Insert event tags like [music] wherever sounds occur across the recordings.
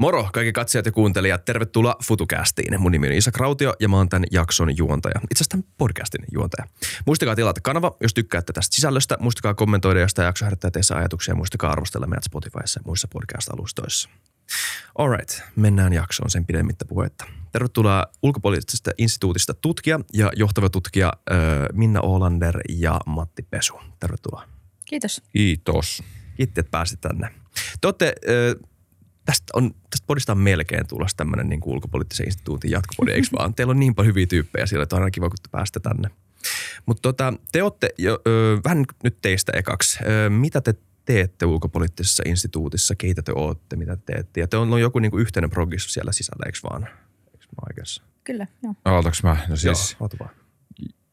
Moro kaikki katsojat ja kuuntelijat, tervetuloa FutuCastiin. Mun nimi on Isa Krautio ja mä oon tämän jakson juontaja, itse asiassa tämän podcastin juontaja. Muistakaa tilata kanava, jos tykkäätte tästä sisällöstä. Muistakaa kommentoida, jos tämä jakso herättää teissä ajatuksia. Muistakaa arvostella meidät Spotifyssa ja muissa podcast-alustoissa. Alright, mennään jaksoon sen pidemmittä puhetta. Tervetuloa ulkopoliittisesta instituutista tutkija ja johtava tutkija Minna Olander ja Matti Pesu. Tervetuloa. Kiitos. Kiitos. Kiitti, että pääsit tänne. Te olette, tästä, on, tästä podista on melkein tulossa tämmöinen niin ulkopoliittisen instituutin jatkopodi, eikö vaan? Teillä on niin paljon hyviä tyyppejä siellä, että on aina kiva, kun te päästä tänne. Mutta tota, te olette jo, ö, vähän nyt teistä ekaksi. Ö, mitä te teette ulkopoliittisessa instituutissa, keitä te olette, mitä te teette? Ja te on, on joku niin kuin yhteinen progress siellä sisällä, eikö vaan? Eikö mä oikeassa? Kyllä, joo. Aloitaks mä? No siis, Joo, vaan.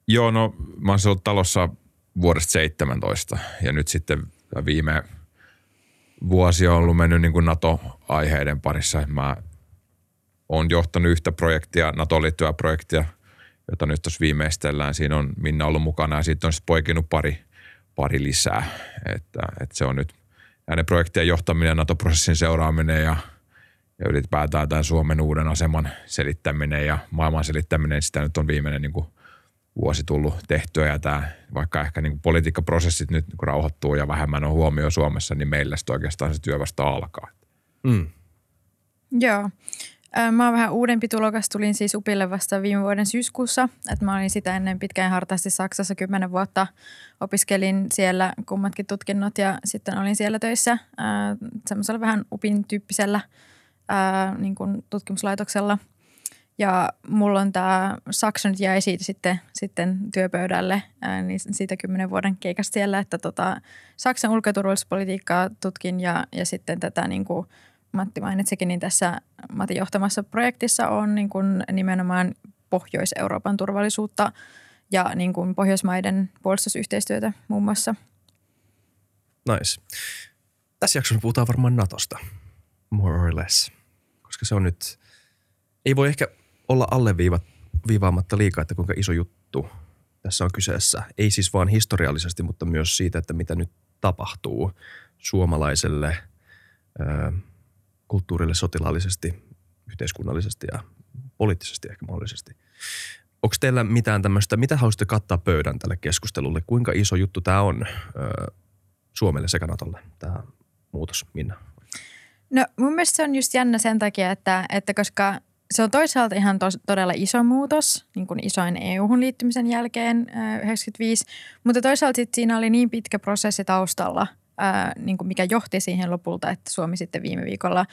joo, no mä oon ollut talossa vuodesta 17 ja nyt sitten viime vuosi on ollut mennyt niin kuin NATO-aiheiden parissa. Mä oon johtanut yhtä projektia, NATO liittyvää projektia, jota nyt tuossa viimeistellään. Siinä on Minna ollut mukana ja siitä on sitten poikinut pari, pari lisää. Että, että se on nyt näiden projektien johtaminen, NATO-prosessin seuraaminen ja, ja ylipäätään tämän Suomen uuden aseman selittäminen ja maailman selittäminen. Sitä nyt on viimeinen niin kuin vuosi tullut tehtyä ja tämä, vaikka ehkä niin politiikkaprosessit nyt niin rauhoittuu ja vähemmän on huomio Suomessa, niin meillä sitten oikeastaan se työ vasta alkaa. Mm. Joo. Mä oon vähän uudempi tulokas. Tulin siis UPille vasta viime vuoden syyskuussa. Et mä olin sitä ennen pitkään hartaasti Saksassa kymmenen vuotta. Opiskelin siellä kummatkin tutkinnot ja sitten olin siellä töissä äh, semmoisella vähän UPin tyyppisellä äh, niin kuin tutkimuslaitoksella. Ja mulla on tämä Saksa nyt jäi siitä sitten, sitten työpöydälle, ää, niin siitä kymmenen vuoden keikasta siellä, että tota, Saksan ulko- ja turvallisuuspolitiikkaa tutkin ja, ja sitten tätä niin kuin Matti mainitsikin, niin tässä Matin johtamassa projektissa on niin kuin nimenomaan Pohjois-Euroopan turvallisuutta ja niin kuin Pohjoismaiden puolustusyhteistyötä muun muassa. Nice. Tässä jaksossa puhutaan varmaan Natosta, more or less, koska se on nyt, ei voi ehkä olla alleviivaamatta liikaa, että kuinka iso juttu tässä on kyseessä. Ei siis vaan historiallisesti, mutta myös siitä, että mitä nyt tapahtuu suomalaiselle ö, kulttuurille sotilaallisesti, yhteiskunnallisesti ja poliittisesti ehkä mahdollisesti. Onko teillä mitään tämmöistä, mitä haluaisitte kattaa pöydän tälle keskustelulle? Kuinka iso juttu tämä on ö, Suomelle sekä Natolle, tämä muutos, Minna? No mun mielestä se on just jännä sen takia, että, että koska se on toisaalta ihan tos, todella iso muutos, niin kuin isoin EU-hun liittymisen jälkeen äh, 95, mutta toisaalta sit siinä oli niin pitkä prosessi taustalla, äh, niin kuin mikä johti siihen lopulta, että Suomi sitten viime viikolla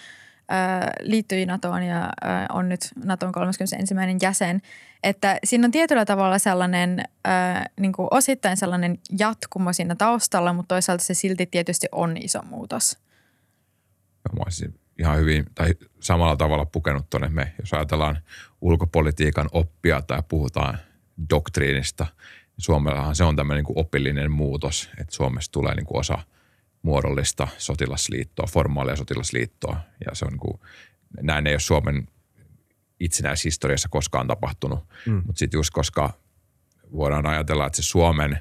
äh, liittyi NATOon ja äh, on nyt NATOn 31. jäsen. Että siinä on tietyllä tavalla sellainen, äh, niin kuin osittain sellainen jatkumo siinä taustalla, mutta toisaalta se silti tietysti on iso muutos. Mä olisin ihan hyvin tai samalla tavalla pukenut tuonne me, jos ajatellaan ulkopolitiikan oppia tai puhutaan doktriinista. Suomellahan se on tämmöinen niin kuin opillinen muutos, että Suomesta tulee niin kuin osa muodollista sotilasliittoa, formaalia sotilasliittoa. Ja se on niin kuin, näin ei ole Suomen itsenäishistoriassa koskaan tapahtunut. Mm. Mutta sitten just koska voidaan ajatella, että se Suomen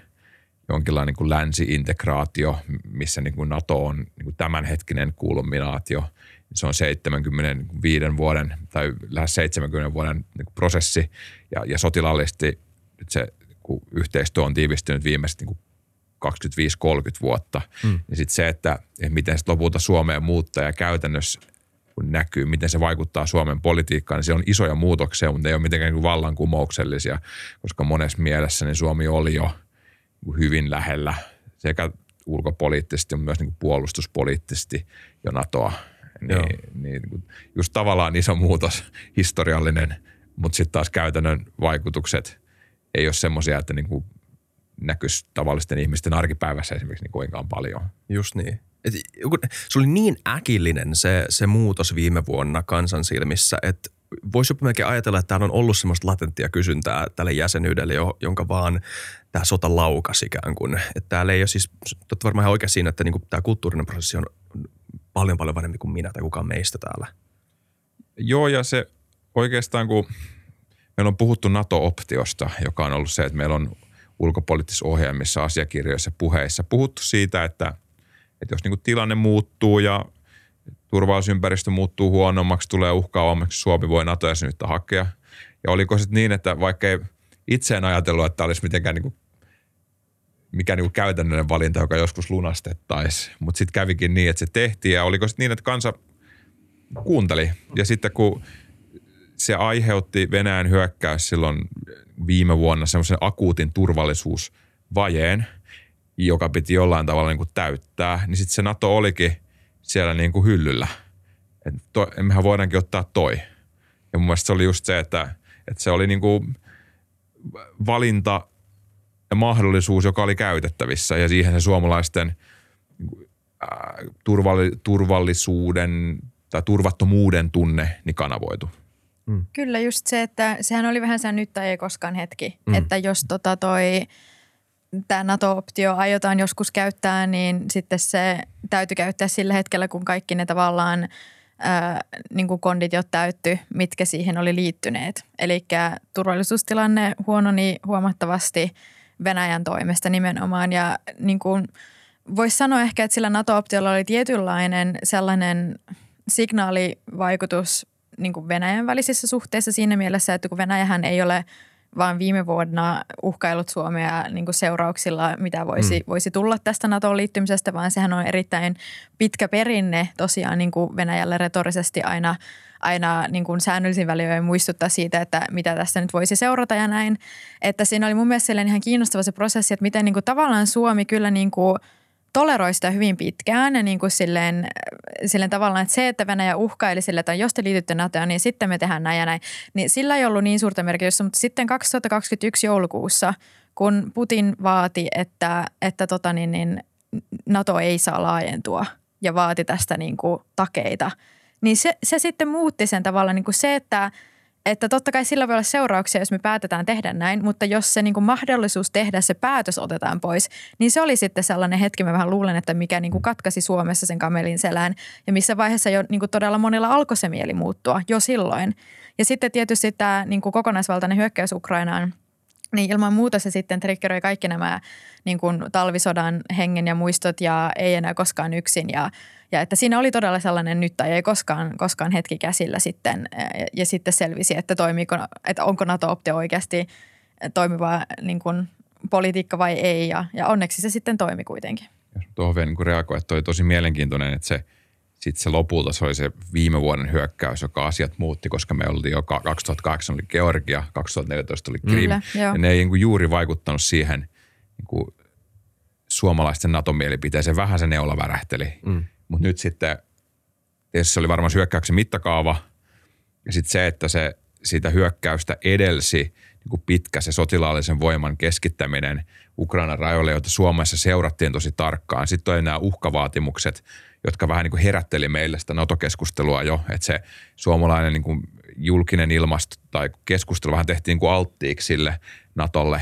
jonkinlainen niin kuin länsi-integraatio, missä niin kuin NATO on niin kuin tämänhetkinen kulminaatio, se on 75 vuoden tai lähes 70 vuoden niin kuin prosessi ja, ja sotilaallisesti nyt se kun yhteistyö on tiivistynyt viimeiset niin kuin 25-30 vuotta. Mm. Ja sitten se, että, että miten se lopulta Suomeen muuttaa ja käytännössä kun näkyy, miten se vaikuttaa Suomen politiikkaan, niin se on isoja muutoksia, mutta ne ei ole mitenkään niin vallankumouksellisia, koska monessa mielessä niin Suomi oli jo niin hyvin lähellä sekä ulkopoliittisesti, mutta myös niin kuin puolustuspoliittisesti jo NATOa. Niin, niin kuin just tavallaan iso muutos, historiallinen, mutta sitten taas käytännön vaikutukset ei ole semmoisia, että niin kuin näkyisi tavallisten ihmisten arkipäivässä esimerkiksi niin kuinkaan paljon. Just niin. Et, se oli niin äkillinen se, se muutos viime vuonna kansan silmissä, että voisi jopa melkein ajatella, että täällä on ollut semmoista latenttia kysyntää tälle jäsenyydelle, jo- jonka vaan tämä sota laukas ikään kuin. Että täällä ei ole siis, varmaan ihan oikein siinä, että niinku tämä kulttuurinen prosessi on paljon paljon vanhempi kuin minä tai kukaan meistä täällä. Joo, ja se oikeastaan kun meillä on puhuttu NATO-optiosta, joka on ollut se, että meillä on ulkopoliittisissa ohjelmissa, asiakirjoissa, puheissa puhuttu siitä, että, että jos niin kuin tilanne muuttuu ja turvallisuusympäristö muuttuu huonommaksi, tulee uhkaavammaksi, Suomi voi NATO-jäsenyyttä hakea. Ja oliko sitten niin, että vaikka ei itse en ajatellut, että tämä olisi mitenkään niin mikä niin kuin käytännöllinen valinta, joka joskus lunastettaisiin, mutta sitten kävikin niin, että se tehtiin ja oliko sitten niin, että kansa kuunteli ja sitten kun se aiheutti Venäjän hyökkäys silloin viime vuonna semmoisen akuutin turvallisuusvajeen, joka piti jollain tavalla niin kuin täyttää, niin sitten se NATO olikin siellä niin kuin hyllyllä. Et to, mehän voidaankin ottaa toi. Ja mun mielestä se oli just se, että, että se oli niin kuin valinta ja mahdollisuus, joka oli käytettävissä ja siihen se suomalaisten turvalli, turvallisuuden tai turvattomuuden tunne niin kanavoitu. Mm. Kyllä just se, että sehän oli vähän se nyt tai ei koskaan hetki, mm. että jos tota toi tämä NATO-optio aiotaan joskus käyttää, niin sitten se täytyy käyttää sillä hetkellä, kun kaikki ne tavallaan ää, niin kuin kondit jo täytty, mitkä siihen oli liittyneet. Eli turvallisuustilanne huononi huomattavasti Venäjän toimesta nimenomaan ja niin kuin voisi sanoa ehkä, että sillä NATO-optiolla oli tietynlainen sellainen signaalivaikutus niin kuin Venäjän välisissä suhteissa siinä mielessä, että kun Venäjähän ei ole vaan viime vuonna uhkailut Suomea niin kuin seurauksilla, mitä voisi, mm. voisi tulla tästä NATOon liittymisestä, vaan sehän on erittäin pitkä perinne tosiaan niin kuin Venäjälle retorisesti aina, aina niin kuin säännöllisin väliöin muistuttaa siitä, että mitä tästä nyt voisi seurata ja näin. Että siinä oli mun mielestä ihan kiinnostava se prosessi, että miten niin kuin tavallaan Suomi kyllä niin kuin – toleroi sitä hyvin pitkään ja niin kuin silleen, silleen tavallaan, että se, että Venäjä uhkaili sille, että jos te liitytte NATOon, niin sitten me tehdään näin ja näin, niin sillä ei ollut niin suurta merkitystä, mutta sitten 2021 joulukuussa, kun Putin vaati, että, että tota niin, niin NATO ei saa laajentua ja vaati tästä niin kuin takeita, niin se, se sitten muutti sen tavalla niin kuin se, että – että totta kai sillä voi olla seurauksia, jos me päätetään tehdä näin, mutta jos se niin kuin mahdollisuus tehdä se päätös otetaan pois, niin se oli sitten sellainen hetki, mä vähän luulen, että mikä niin kuin katkaisi Suomessa sen kamelin selään ja missä vaiheessa jo niin kuin todella monella alkoi se mieli muuttua jo silloin. Ja sitten tietysti tämä niin kuin kokonaisvaltainen hyökkäys Ukrainaan – niin ilman muuta se sitten triggeroi kaikki nämä niin kuin talvisodan hengen ja muistot ja ei enää koskaan yksin. Ja, ja että siinä oli todella sellainen nyt tai ei koskaan, koskaan hetki käsillä sitten. Ja, ja sitten selvisi, että, toimiiko, että onko NATO-optio oikeasti toimiva niin kuin politiikka vai ei. Ja, ja onneksi se sitten toimi kuitenkin. Jos tuohon vielä niin reagoi, että oli tosi mielenkiintoinen, että se – sitten se lopulta se oli se viime vuoden hyökkäys, joka asiat muutti, koska me oltiin jo 2008 oli Georgia, 2014 oli Krim. Kyllä, ja ne ei niin kuin juuri vaikuttanut siihen niin kuin suomalaisten NATO-mielipiteeseen. Vähän se neola värähteli. Mm. Mutta nyt sitten, se oli varmaan hyökkäyksen mittakaava. Ja sitten se, että se siitä hyökkäystä edelsi niin kuin pitkä se sotilaallisen voiman keskittäminen Ukrainan rajoille, joita Suomessa seurattiin tosi tarkkaan. Sitten oli nämä uhkavaatimukset – jotka vähän niin kuin herätteli meille sitä NATO-keskustelua jo, että se suomalainen niin kuin julkinen ilmasto tai keskustelu vähän tehtiin niin kuin alttiiksi sille NATOlle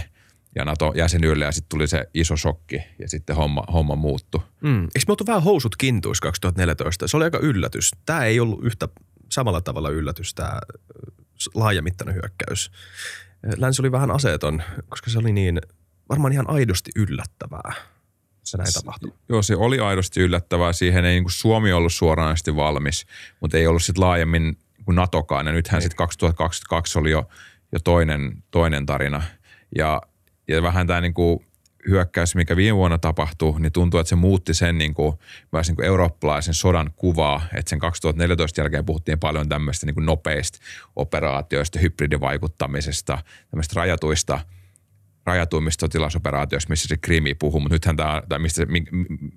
ja NATO-jäsenyydelle ja sitten tuli se iso shokki ja sitten homma, homma muuttui. Mm. Eikö me oltu vähän housut kintuis 2014? Se oli aika yllätys. Tämä ei ollut yhtä samalla tavalla yllätys, tämä laajamittainen hyökkäys. Länsi oli vähän aseeton, koska se oli niin varmaan ihan aidosti yllättävää se näin tapahtui. Joo, se oli aidosti yllättävää. Siihen ei niin kuin Suomi ollut suoranaisesti valmis, mutta ei ollut sitten laajemmin kuin NATOkaan. Ja nythän sitten 2022 oli jo, jo toinen, toinen tarina. Ja, ja vähän tämä niin kuin hyökkäys, mikä viime vuonna tapahtui, niin tuntuu, että se muutti sen niin kuin, myös niin kuin eurooppalaisen sodan kuvaa. Että sen 2014 jälkeen puhuttiin paljon tämmöistä niin kuin nopeista operaatioista, hybridivaikuttamisesta, tämmöistä rajatuista – rajatuimmista sotilasoperaatioista, missä se Krimi puhuu, mutta nythän tämä, tai mistä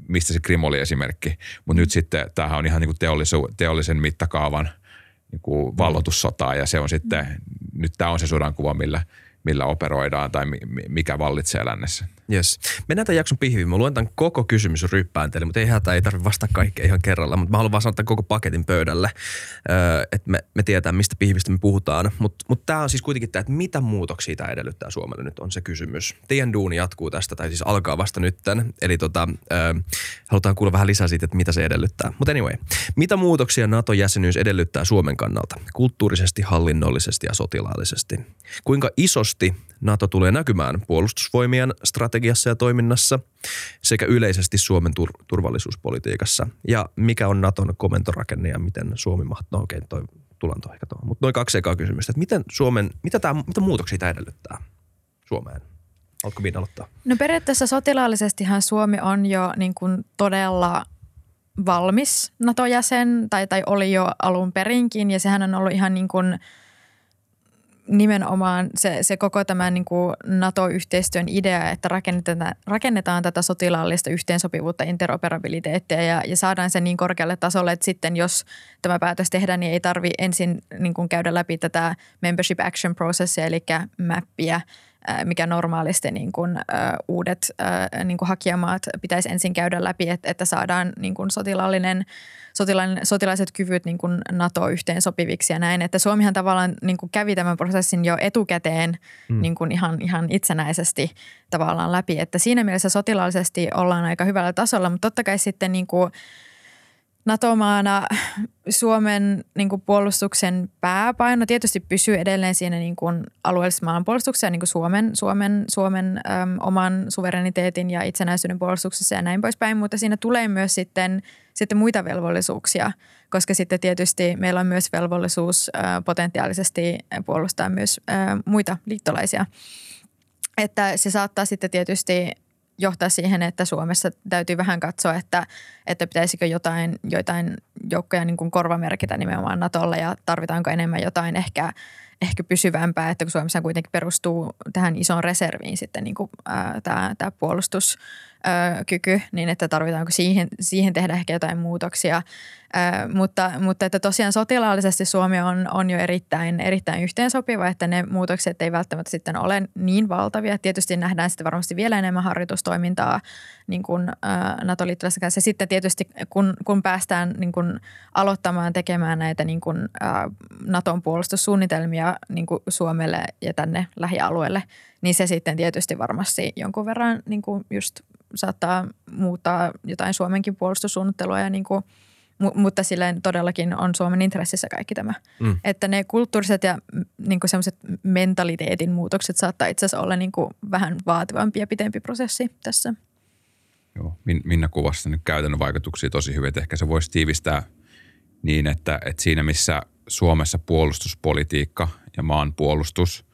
mistä se Krim oli esimerkki. Mutta nyt sitten tämähän on ihan niin kuin teollisu, teollisen mittakaavan niin kuin vallotussota ja se on sitten, nyt tämä on se sodankuva, millä, millä operoidaan tai mikä vallitsee lännessä. Yes. Mennään tämän jakson pihviin. Mä luen tämän koko kysymysryppään teille, mutta ei hätä, ei tarvitse vastata kaikkea ihan kerralla. Mutta mä haluan vaan sanoa tämän koko paketin pöydälle, että me, me tietää, mistä pihvistä me puhutaan. Mutta mut tämä on siis kuitenkin tämä, että mitä muutoksia tämä edellyttää Suomelle nyt on se kysymys. Teidän duuni jatkuu tästä, tai siis alkaa vasta nytten. Eli tota, halutaan kuulla vähän lisää siitä, että mitä se edellyttää. Mutta anyway, mitä muutoksia NATO-jäsenyys edellyttää Suomen kannalta? Kulttuurisesti, hallinnollisesti ja sotilaallisesti. Kuinka isosti NATO tulee näkymään puolustusvoimien strategiassa ja toiminnassa sekä yleisesti Suomen tur- turvallisuuspolitiikassa. Ja mikä on Naton komentorakenne ja miten Suomi mahtuu, no okei toi tulanto tuohon. Mutta noin kaksi ekaa kysymystä, että miten Suomen, mitä, tää, mitä muutoksia tämä edellyttää Suomeen? Haluatko Viina aloittaa? No periaatteessa sotilaallisestihan Suomi on jo niin kuin todella valmis NATO-jäsen tai, tai oli jo alun perinkin ja sehän on ollut ihan niin kuin nimenomaan se, se koko tämän niin kuin NATO-yhteistyön idea, että rakennetaan, rakennetaan tätä sotilaallista yhteensopivuutta, interoperabiliteettia ja, ja saadaan se niin korkealle tasolle, että sitten jos tämä päätös tehdään, niin ei tarvi ensin niin kuin käydä läpi tätä membership action processia, eli mappia, mikä normaalisti niin kuin, uudet niin kuin hakijamaat pitäisi ensin käydä läpi, että, että saadaan niin kuin sotilaallinen, sotilaallinen, sotilaiset kyvyt niin kuin NATO-yhteen sopiviksi ja näin. Että Suomihan tavallaan niin kuin kävi tämän prosessin jo etukäteen mm. niin kuin ihan, ihan itsenäisesti tavallaan läpi. Että siinä mielessä sotilaallisesti ollaan aika hyvällä tasolla, mutta totta kai sitten niin kuin – NATO-maana Suomen niin kuin puolustuksen pääpaino tietysti pysyy edelleen siinä niin kuin alueellisessa maanpuolustuksessa ja niin kuin Suomen, Suomen, Suomen äm, oman suvereniteetin ja itsenäisyyden puolustuksessa ja näin poispäin, mutta siinä tulee myös sitten, sitten muita velvollisuuksia, koska sitten tietysti meillä on myös velvollisuus äh, potentiaalisesti puolustaa myös äh, muita liittolaisia. Että se saattaa sitten tietysti johtaa siihen, että Suomessa täytyy vähän katsoa, että, että pitäisikö jotain, joitain joukkoja niin kuin korvamerkitä nimenomaan Natolle ja tarvitaanko enemmän jotain ehkä, ehkä pysyvämpää, että kun Suomessa kuitenkin perustuu tähän isoon reserviin sitten niin kuin, ää, tämä, tämä puolustuskyky, niin että tarvitaanko siihen, siihen tehdä ehkä jotain muutoksia mutta, mutta että tosiaan sotilaallisesti Suomi on, on jo erittäin, erittäin yhteensopiva, että ne muutokset ei välttämättä sitten ole niin valtavia. Tietysti nähdään sitten varmasti vielä enemmän harjoitustoimintaa niin kuin NATO-liittolaisen kanssa. Sitten tietysti kun, kun päästään niin kuin aloittamaan tekemään näitä niin kuin, Naton puolustussuunnitelmia niin kuin Suomelle ja tänne lähialueelle, niin se sitten tietysti varmasti jonkun verran niin kuin just saattaa muuttaa jotain Suomenkin puolustussuunnittelua ja niin kuin – mutta silleen todellakin on Suomen intressissä kaikki tämä. Mm. Että ne kulttuuriset ja niin semmoiset mentaliteetin muutokset saattaa itse asiassa olla niin kuin vähän vaativampi ja pitempi prosessi tässä. Joo, Minna kuvasi nyt käytännön vaikutuksia tosi hyvin, että ehkä se voisi tiivistää niin, että, että siinä missä Suomessa puolustuspolitiikka ja maan puolustus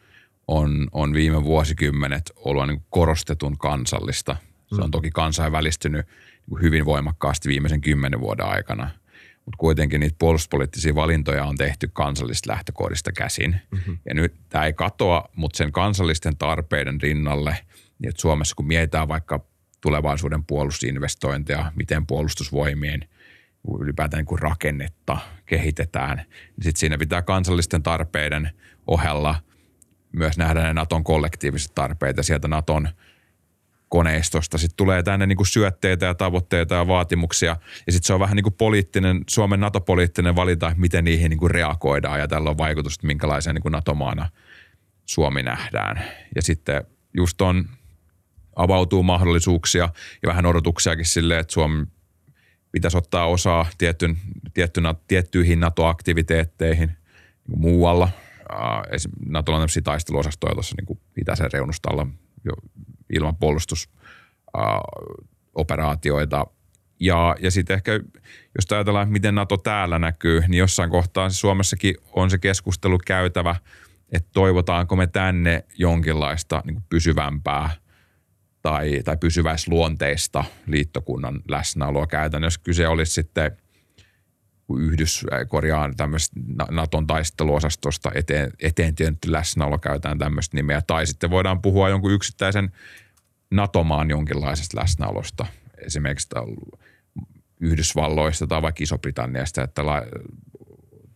on, on viime vuosikymmenet ollut niin korostetun kansallista. Se on mm. toki kansainvälistynyt – Niinku hyvin voimakkaasti viimeisen kymmenen vuoden aikana. Mutta kuitenkin niitä puolustuspoliittisia valintoja on tehty kansallisista lähtökohdista käsin. Mm-hmm. Ja nyt tämä ei katoa, mutta sen kansallisten tarpeiden rinnalle, niin että Suomessa kun mietitään vaikka tulevaisuuden puolustusinvestointeja, miten puolustusvoimien ylipäätään niin kuin rakennetta kehitetään, niin sitten siinä pitää kansallisten tarpeiden ohella myös nähdä ne Naton kollektiiviset tarpeet ja sieltä Naton – koneistosta. Sitten tulee tänne niin kuin syötteitä ja tavoitteita ja vaatimuksia. Ja sitten se on vähän niin kuin poliittinen, Suomen NATO-poliittinen valinta, miten niihin niin kuin reagoidaan. Ja tällä on vaikutus, että minkälaisen niin NATO-maana Suomi nähdään. Ja sitten just on, avautuu mahdollisuuksia ja vähän odotuksiakin sille, että Suomi pitäisi ottaa osaa tietyn, tiettynä, tiettyihin NATO-aktiviteetteihin niin muualla. NATO on tämmöisiä taisteluosastoja tuossa niin itäisen reunustalla jo ilmanpuolustusoperaatioita. Ja, ja sitten ehkä, jos ajatellaan, miten NATO täällä näkyy, niin jossain kohtaa Suomessakin on se keskustelu käytävä, että toivotaanko me tänne jonkinlaista niin pysyvämpää tai, tai pysyväisluonteista liittokunnan läsnäoloa käytännössä. Kyse olisi sitten Yhdys, korjaan tämmöistä Naton taisteluosastosta eteen, eteen tietty läsnäolo käytetään tämmöistä nimeä. Tai sitten voidaan puhua jonkun yksittäisen NATO-maan jonkinlaisesta läsnäolosta, esimerkiksi Yhdysvalloista tai vaikka Iso-Britanniasta, että la,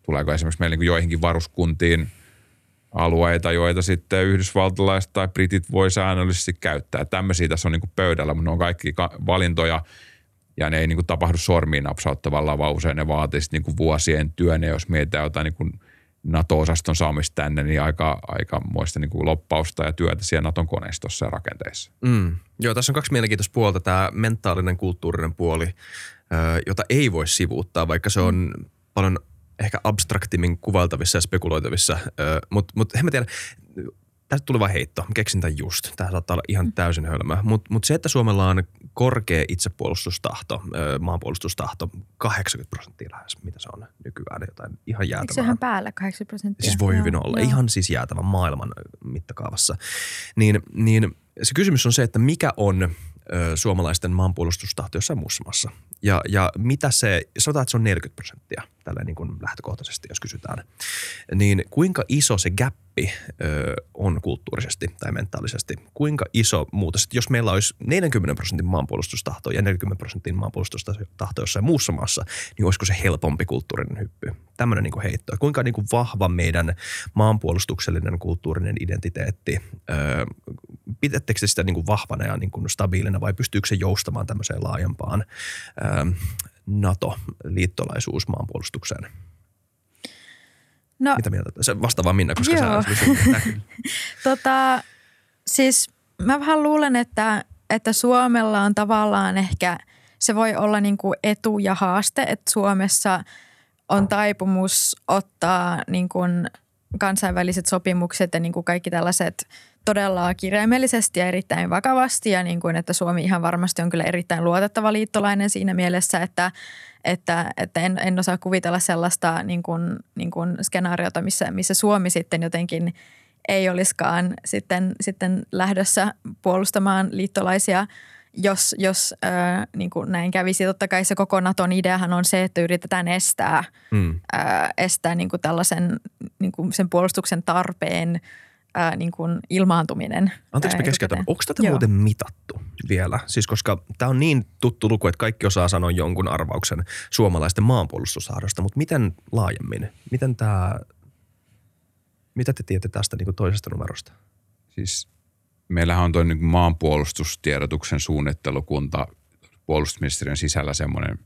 tuleeko esimerkiksi meillä niin joihinkin varuskuntiin alueita, joita sitten yhdysvaltalaiset tai britit voi säännöllisesti käyttää. Tämmöisiä tässä on niin pöydällä, mutta ne on kaikki valintoja ja ne ei niin tapahdu sormiin napsauttavalla, vaan usein ne vaatii niin vuosien työn ja jos mietitään jotain niin NATO-osaston saamista tänne, niin aika, aika muista niin kuin loppausta ja työtä siellä Naton koneistossa ja rakenteissa. Mm. Joo, tässä on kaksi mielenkiintoista puolta. Tämä mentaalinen, kulttuurinen puoli, jota ei voi sivuuttaa, vaikka se on mm. paljon ehkä abstraktimmin kuvailtavissa ja spekuloitavissa. Mutta mut, en mä tiedä, tästä tuli vain heitto, keksin tämän just. Tämä saattaa olla ihan täysin hölmö. Mutta mut se, että Suomella on korkea itsepuolustustahto, maanpuolustustahto, 80 prosenttia lähes, mitä se on nykyään, jotain ihan Eikö jäätävää. ihan päällä 80 prosenttia? Siis voi Joo, hyvin olla. joo. Ihan siis jäätävän maailman mittakaavassa. Niin, niin se kysymys on se, että mikä on ö, suomalaisten maanpuolustustahto jossain muussa maassa. Ja, ja mitä se, sanotaan, että se on 40 prosenttia tällä niin kuin lähtökohtaisesti, jos kysytään. Niin kuinka iso se gappi ö, on kulttuurisesti tai mentaalisesti? Kuinka iso muutos, jos meillä olisi 40 prosentin maanpuolustustahto ja 40 prosentin maanpuolustustahto jossain muussa maassa, niin olisiko se helpompi kulttuurinen hyppy? Tämmöinen niin kuin heitto. Kuinka niin kuin vahva meidän maanpuolustuksellinen kulttuurinen identiteetti, ö, pidättekö te sitä niin kuin vahvana ja niin kuin stabiilina vai pystyykö se joustamaan tämmöiseen laajempaan ö, NATO-liittolaisuus maanpuolustukseen? No, Mitä mieltä? Se vastaavaa Minna, koska Joo. sä. [laughs] Tota, siis mä vähän luulen, että, että Suomella on tavallaan ehkä, se voi olla niin kuin etu ja haaste, että Suomessa on taipumus ottaa niin kuin kansainväliset sopimukset ja niin kuin kaikki tällaiset todella kirjaimellisesti ja erittäin vakavasti ja niin kuin, että Suomi ihan varmasti on kyllä erittäin luotettava liittolainen siinä mielessä, että, että, että en, en osaa kuvitella sellaista niin kuin, niin kuin skenaariota, missä, missä Suomi sitten jotenkin ei olisikaan sitten, sitten lähdössä puolustamaan liittolaisia, jos, jos äh, niin kuin näin kävisi. Totta kai se koko Naton ideahan on se, että yritetään estää, Mm. äh, estää niin kuin tällaisen niin kuin sen puolustuksen tarpeen äh, niin kuin ilmaantuminen. Anteeksi, ää, mä keskeytän. Onko tätä Joo. muuten mitattu vielä? Siis koska tämä on niin tuttu luku, että kaikki osaa sanoa jonkun arvauksen suomalaisten maanpuolustustahdosta, mutta miten laajemmin? Miten tämä, mitä te tiedätte tästä niin kuin toisesta numerosta? Siis meillähän on tuo niin maanpuolustustiedotuksen suunnittelukunta puolustusministeriön sisällä semmoinen,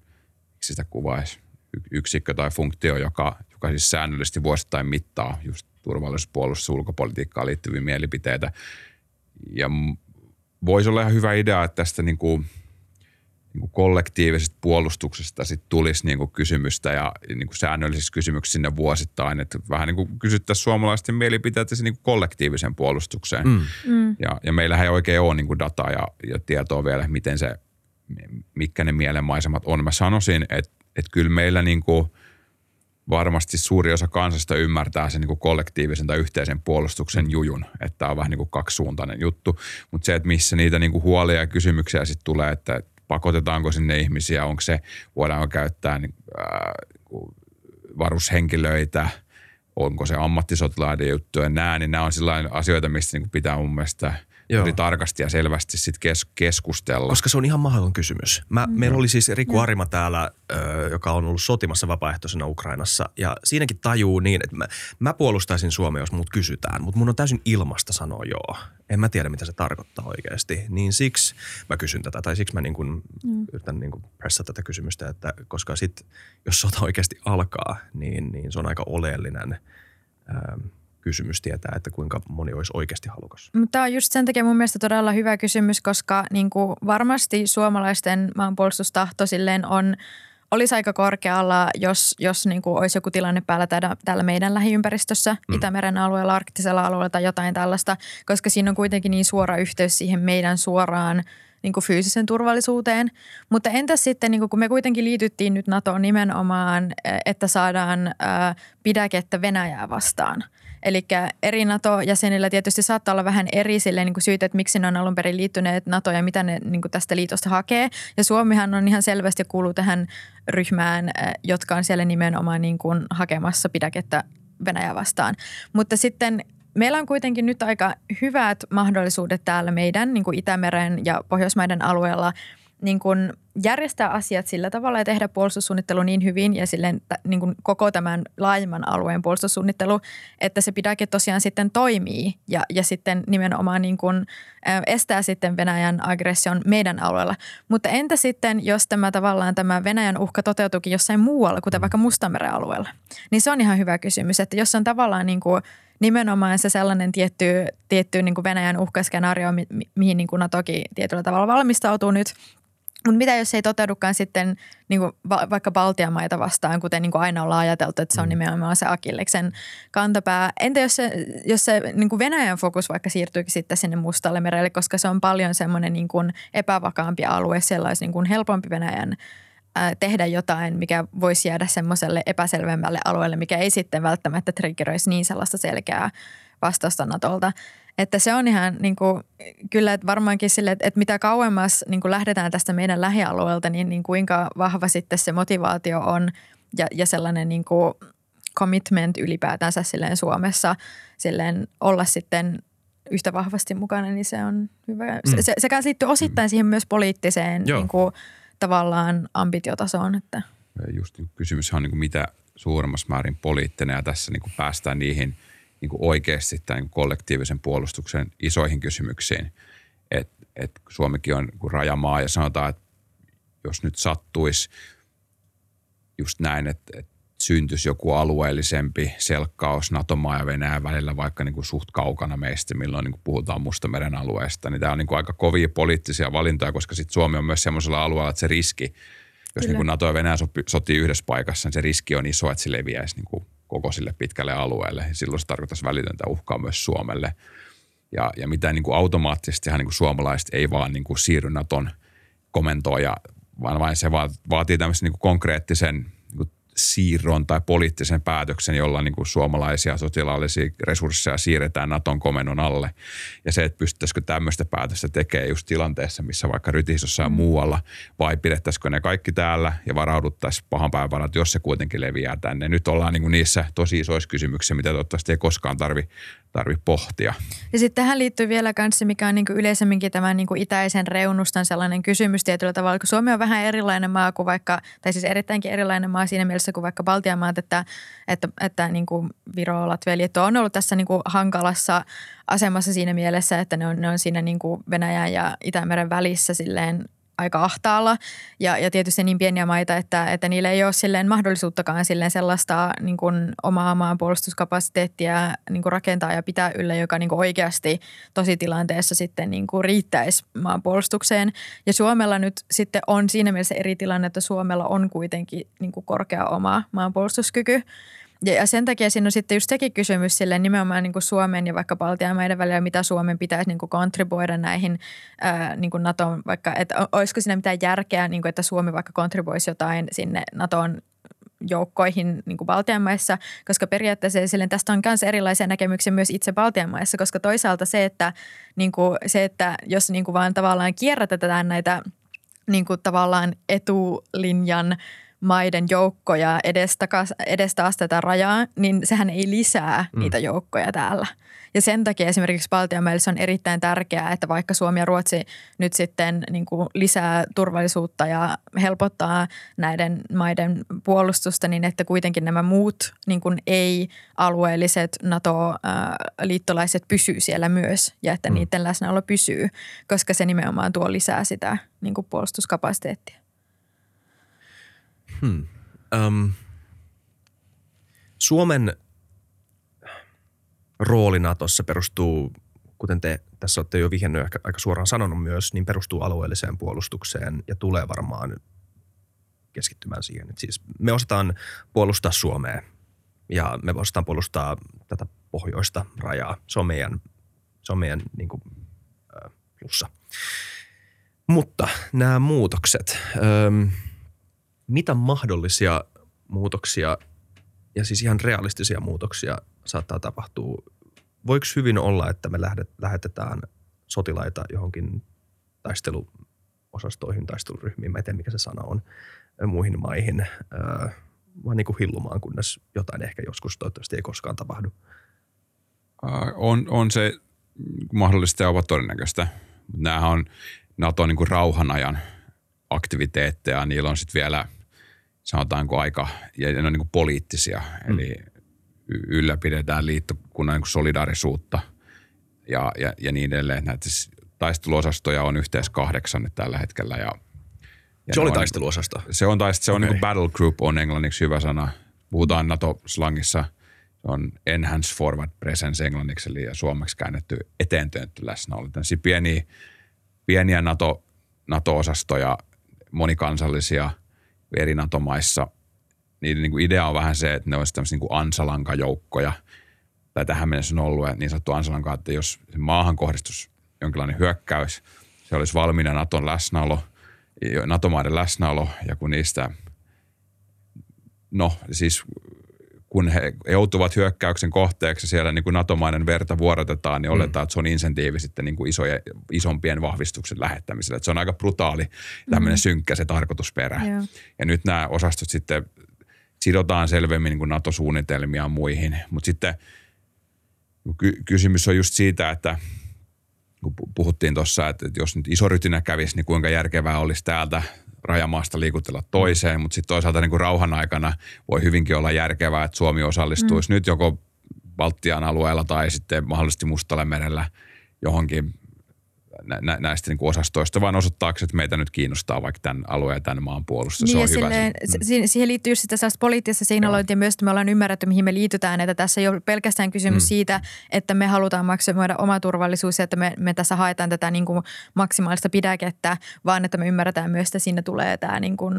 miksi sitä kuvaisi, yksikkö tai funktio, joka, joka siis säännöllisesti vuosittain mittaa just turvallisuus-, puolustus- ja ulkopolitiikkaan liittyviä mielipiteitä. Ja voisi olla ihan hyvä idea, että tästä niin kuin, niin kuin kollektiivisesta puolustuksesta sit tulisi niin kuin kysymystä ja niin kuin säännöllisissä kysymyksissä sinne vuosittain, että vähän niin kuin kysyttäisiin suomalaisten mielipiteitä niin kuin kollektiivisen puolustukseen. Mm. Mm. Ja, ja meillähän ei oikein ole niin kuin dataa ja, ja tietoa vielä, miten se, mitkä ne mielenmaisemat on. Mä sanoisin, että, että kyllä meillä niin kuin varmasti suuri osa kansasta ymmärtää sen niin kuin kollektiivisen tai yhteisen puolustuksen jujun, että tämä on vähän niin kuin kaksisuuntainen juttu. Mutta se, että missä niitä niin kuin huolia ja kysymyksiä sitten tulee, että pakotetaanko sinne ihmisiä, onko se, voidaanko käyttää niin, niinku varushenkilöitä, onko se ammattisotilaiden juttu ja nää, niin nämä on sellainen asioita, mistä niin pitää mun mielestä Joo. tosi tarkasti ja selvästi sit kes- keskustella. Koska se on ihan mahdoton kysymys. Mä, mm. Meillä oli siis Riku Arima täällä, ö, joka on ollut sotimassa vapaaehtoisena Ukrainassa. Ja siinäkin tajuu niin, että mä, mä puolustaisin Suomea, jos mut kysytään. Mutta mun on täysin ilmasta sanoa joo. En mä tiedä, mitä se tarkoittaa oikeasti. Niin siksi mä kysyn tätä. Tai siksi mä niin kun mm. yritän niin kun pressa tätä kysymystä. Että koska sit, jos sota oikeasti alkaa, niin, niin se on aika oleellinen ö, kysymys tietää, että kuinka moni olisi oikeasti halukas. Tämä on just sen takia mun mielestä todella hyvä kysymys, koska niin kuin varmasti suomalaisten maanpuolustustahto silleen on, olisi aika korkealla, jos, jos niin kuin olisi joku tilanne päällä täällä, täällä meidän lähiympäristössä, mm. Itämeren alueella, arktisella alueella tai jotain tällaista, koska siinä on kuitenkin niin suora yhteys siihen meidän suoraan niin kuin fyysisen turvallisuuteen. Mutta entäs sitten, niin kuin, kun me kuitenkin liityttiin nyt NATOon nimenomaan, että saadaan ää, pidäkettä Venäjää vastaan. Eli eri NATO-jäsenillä tietysti saattaa olla vähän eri silleen, niin kuin syitä, että miksi ne on alun perin liittyneet NATO ja mitä ne niin kuin tästä liitosta hakee. Ja Suomihan on ihan selvästi kuuluu tähän ryhmään, jotka on siellä nimenomaan niin kuin hakemassa pidäkettä Venäjää vastaan. Mutta sitten Meillä on kuitenkin nyt aika hyvät mahdollisuudet täällä meidän niin kuin Itämeren ja Pohjoismaiden alueella niin kuin järjestää asiat sillä tavalla ja tehdä puolustussuunnittelu niin hyvin ja silleen, t- niin kuin koko tämän laajemman alueen puolustussuunnittelu, että se pidäke tosiaan sitten toimii ja, ja sitten nimenomaan niin kuin, ä, estää sitten Venäjän aggression meidän alueella. Mutta entä sitten, jos tämä tavallaan tämä Venäjän uhka toteutuukin jossain muualla, kuten vaikka Mustameren alueella, niin se on ihan hyvä kysymys, että jos on tavallaan niin kuin nimenomaan se sellainen tietty, tietty niin kuin Venäjän uhkaskenaario, mi- mi- mihin niin kuin NATOkin tietyllä tavalla valmistautuu nyt, Mutta mitä jos ei toteudukaan sitten niin kuin va- vaikka Baltian maita vastaan, kuten niin kuin aina ollaan ajateltu, että se on mm. nimenomaan se Akilleksen kantapää. Entä jos se, jos se niin kuin Venäjän fokus vaikka siirtyykin sitten sinne Mustalle merelle, koska se on paljon semmoinen niin kuin epävakaampi alue, sellaisi niin kuin helpompi Venäjän tehdä jotain, mikä voisi jäädä semmoiselle epäselvemmälle alueelle, mikä ei sitten välttämättä triggeröisi niin sellaista selkeää vastausta Natolta. Että se on ihan niin kuin, kyllä, että varmaankin sille, että, että mitä kauemmas niin kuin lähdetään tästä meidän lähialueelta, niin, niin kuinka vahva sitten se motivaatio on ja, ja sellainen niin kuin commitment ylipäätänsä silleen Suomessa silleen olla sitten yhtä vahvasti mukana, niin se on hyvä. Mm. Se, sekä liittyy osittain siihen myös poliittiseen niin kuin, tavallaan ambitiotasoon. Että. Just kysymys on niin kuin mitä suuremmassa määrin poliittinen ja tässä niin kuin päästään niihin – niin kuin oikeasti tämän niin kollektiivisen puolustuksen isoihin kysymyksiin. Et, et Suomikin on niin rajamaa ja sanotaan, että jos nyt sattuisi just näin, että, että syntyisi joku alueellisempi selkkaus NATO-maa ja Venäjän välillä vaikka niin kuin suht kaukana meistä, milloin niin kuin puhutaan Mustameren alueesta, niin tämä on niin kuin aika kovia poliittisia valintoja, koska sitten Suomi on myös sellaisella alueella, että se riski, jos niin kuin NATO ja Venäjä sotii yhdessä paikassa, niin se riski on iso, että se leviäisi niin kuin koko sille pitkälle alueelle. Silloin se tarkoittaisi välitöntä uhkaa myös Suomelle. Ja, ja mitä niin kuin automaattisesti niin kuin suomalaiset ei vaan niin kuin siirry Naton komentoon, ja, vaan, vaan se vaatii tämmöisen niin kuin konkreettisen siirron tai poliittisen päätöksen, jolla niin kuin suomalaisia sotilaallisia resursseja siirretään Naton komennon alle. Ja se, että pystyttäisikö tämmöistä päätöstä tekemään just tilanteessa, missä vaikka Rytisossa ja mm. muualla, vai pidettäisikö ne kaikki täällä ja varauduttaisiin pahan päivän varat, jos se kuitenkin leviää tänne. Nyt ollaan niin kuin niissä tosi isoissa kysymyksissä, mitä toivottavasti ei koskaan tarvi tarvitse pohtia. Ja sitten tähän liittyy vielä kanssa, mikä on niin kuin yleisemminkin tämän niin kuin itäisen reunustan sellainen kysymys tietyllä tavalla, kun Suomi on vähän erilainen maa kuin vaikka, tai siis erittäinkin erilainen maa siinä mielessä kuin vaikka Baltian maat, että, että, että niin kuin Viro, Latvia, on ollut tässä niin kuin hankalassa asemassa siinä mielessä, että ne on, ne on siinä niin kuin Venäjän ja Itämeren välissä silleen aika ahtaalla ja, ja tietysti niin pieniä maita, että, että niillä ei ole silleen mahdollisuuttakaan silleen sellaista niin kuin omaa maan puolustuskapasiteettia niin kuin rakentaa ja pitää yllä, joka niin kuin oikeasti tositilanteessa sitten niin kuin riittäisi maanpuolustukseen. Ja Suomella nyt sitten on siinä mielessä eri tilanne, että Suomella on kuitenkin niin kuin korkea oma maanpuolustuskyky. Ja, ja sen takia siinä on sitten just sekin kysymys sille nimenomaan niin kuin Suomen ja vaikka Baltian maiden välillä, mitä Suomen pitäisi niin kuin kontribuoida näihin ää, niin kuin NATOon, vaikka, että olisiko siinä mitään järkeä, niin kuin, että Suomi vaikka kontribuoisi jotain sinne NATOon joukkoihin niin kuin Baltian maissa, koska periaatteessa silleen, tästä on myös erilaisia näkemyksiä myös itse Baltian maissa, koska toisaalta se, että, niin kuin, se, että jos niin kuin vaan tavallaan kierrätetään näitä niin kuin tavallaan etulinjan – maiden joukkoja edestä, edestä rajaa, niin sehän ei lisää mm. niitä joukkoja täällä. Ja sen takia esimerkiksi Baltian se on erittäin tärkeää, että vaikka Suomi ja Ruotsi nyt sitten niin kuin lisää turvallisuutta ja helpottaa näiden maiden puolustusta, niin että kuitenkin nämä muut niin kuin ei-alueelliset NATO-liittolaiset pysyy siellä myös ja että mm. niiden läsnäolo pysyy, koska se nimenomaan tuo lisää sitä niin kuin puolustuskapasiteettia. Hmm. Um, Suomen rooli Natossa perustuu, kuten te tässä olette jo vihjannut ehkä aika suoraan sanonut myös, niin perustuu alueelliseen puolustukseen ja tulee varmaan keskittymään siihen. Et siis me osataan puolustaa Suomea ja me osataan puolustaa tätä pohjoista rajaa. Se on meidän, se on meidän niin kuin, plussa. Mutta nämä muutokset. Ähm, mitä mahdollisia muutoksia ja siis ihan realistisia muutoksia saattaa tapahtua. Voiko hyvin olla, että me lähetetään sotilaita johonkin taisteluosastoihin, taisteluryhmiin, mä en tiedä mikä se sana on, muihin maihin, äh, vaan niin kuin hillumaan, kunnes jotain ehkä joskus toivottavasti ei koskaan tapahdu. On, on se mahdollista ja ovat todennäköistä. Nämähän on NATO niin kuin rauhanajan aktiviteetteja. Niillä on sitten vielä – sanotaanko aika, ja ne on niin kuin poliittisia, mm. eli ylläpidetään liittokunnan niin solidaarisuutta ja, ja, ja niin edelleen. Näitä taisteluosastoja on yhteensä kahdeksan nyt tällä hetkellä. Ja, ja se oli taisteluosasto? Se on, taist, se on okay. niin kuin battle group on englanniksi hyvä sana. Puhutaan NATO-slangissa. Se on enhanced forward presence englanniksi, eli suomeksi käännetty eteentöntty läsnäolo. Tällaisia pieniä, pieniä NATO, NATO-osastoja monikansallisia eri NATO-maissa. Niiden niin kuin idea on vähän se, että ne olisivat tämmöisiä niin ansalankajoukkoja, tai tähän mennessä on ollut niin sanottu ansalanka, että jos maahan kohdistus jonkinlainen hyökkäys, se olisi valmiina Naton läsnäolo, NATO-maiden läsnäolo, ja kun niistä, no siis kun he joutuvat hyökkäyksen kohteeksi siellä niin kuin NATO-maiden verta vuorotetaan, niin oletaan, mm. että se on insentiivi sitten niin kuin isoje, isompien vahvistuksen lähettämiselle. Että se on aika brutaali tämmöinen mm. synkkä se tarkoitusperä. Yeah. Ja nyt nämä osastot sitten sidotaan selvemmin niin kuin NATO-suunnitelmia muihin. Mutta sitten ky- kysymys on just siitä, että kun puhuttiin tuossa, että jos nyt iso rytinä kävisi, niin kuinka järkevää olisi täältä rajamaasta liikutella toiseen, mutta sitten toisaalta niin kuin rauhan aikana voi hyvinkin olla järkevää, että Suomi osallistuisi mm. nyt joko Baltian alueella tai sitten mahdollisesti Mustalle merellä johonkin nä, näistä niin kuin osastoista, vaan osoittaako, että meitä nyt kiinnostaa vaikka tämän alueen ja tämän maan puolustus. Niin se on hyvä. Silleen, mm. Siihen liittyy just sitä sellaista poliittista signalointia myös, että me ollaan ymmärretty, mihin me liitytään. Että tässä ei ole pelkästään kysymys mm. siitä, että me halutaan maksimoida oma turvallisuus ja että me, me tässä haetaan tätä niin kuin maksimaalista pidäkettä, vaan että me ymmärretään myös, että siinä tulee tämä, niin kuin,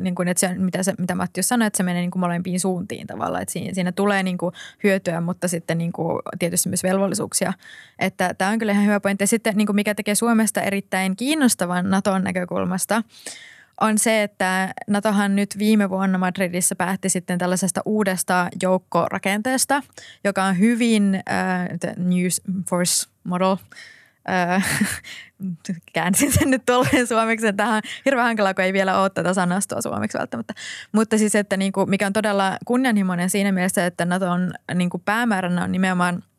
niin kuin, että se, mitä, se, mitä Matti sanoi, että se menee niin kuin molempiin suuntiin tavallaan. Että siinä, siinä tulee niin kuin hyötyä, mutta sitten niin kuin tietysti myös velvollisuuksia. Että tämä on kyllä ihan hyvä pointti. Ja sitten niin kuin mikä tekee Suomesta erittäin kiinnostavan Naton näkökulmasta, on se, että NATOhan nyt viime vuonna Madridissa päätti sitten tällaisesta uudesta joukkorakenteesta, joka on hyvin uh, the New Force Model uh, [laughs] käänsin sen nyt tolleen suomeksi, että tähän on hirveän hankalaa, kun ei vielä ole tätä sanastoa suomeksi välttämättä. Mutta siis, että niin kuin, mikä on todella kunnianhimoinen siinä mielessä, että Naton niin kuin päämääränä on nimenomaan –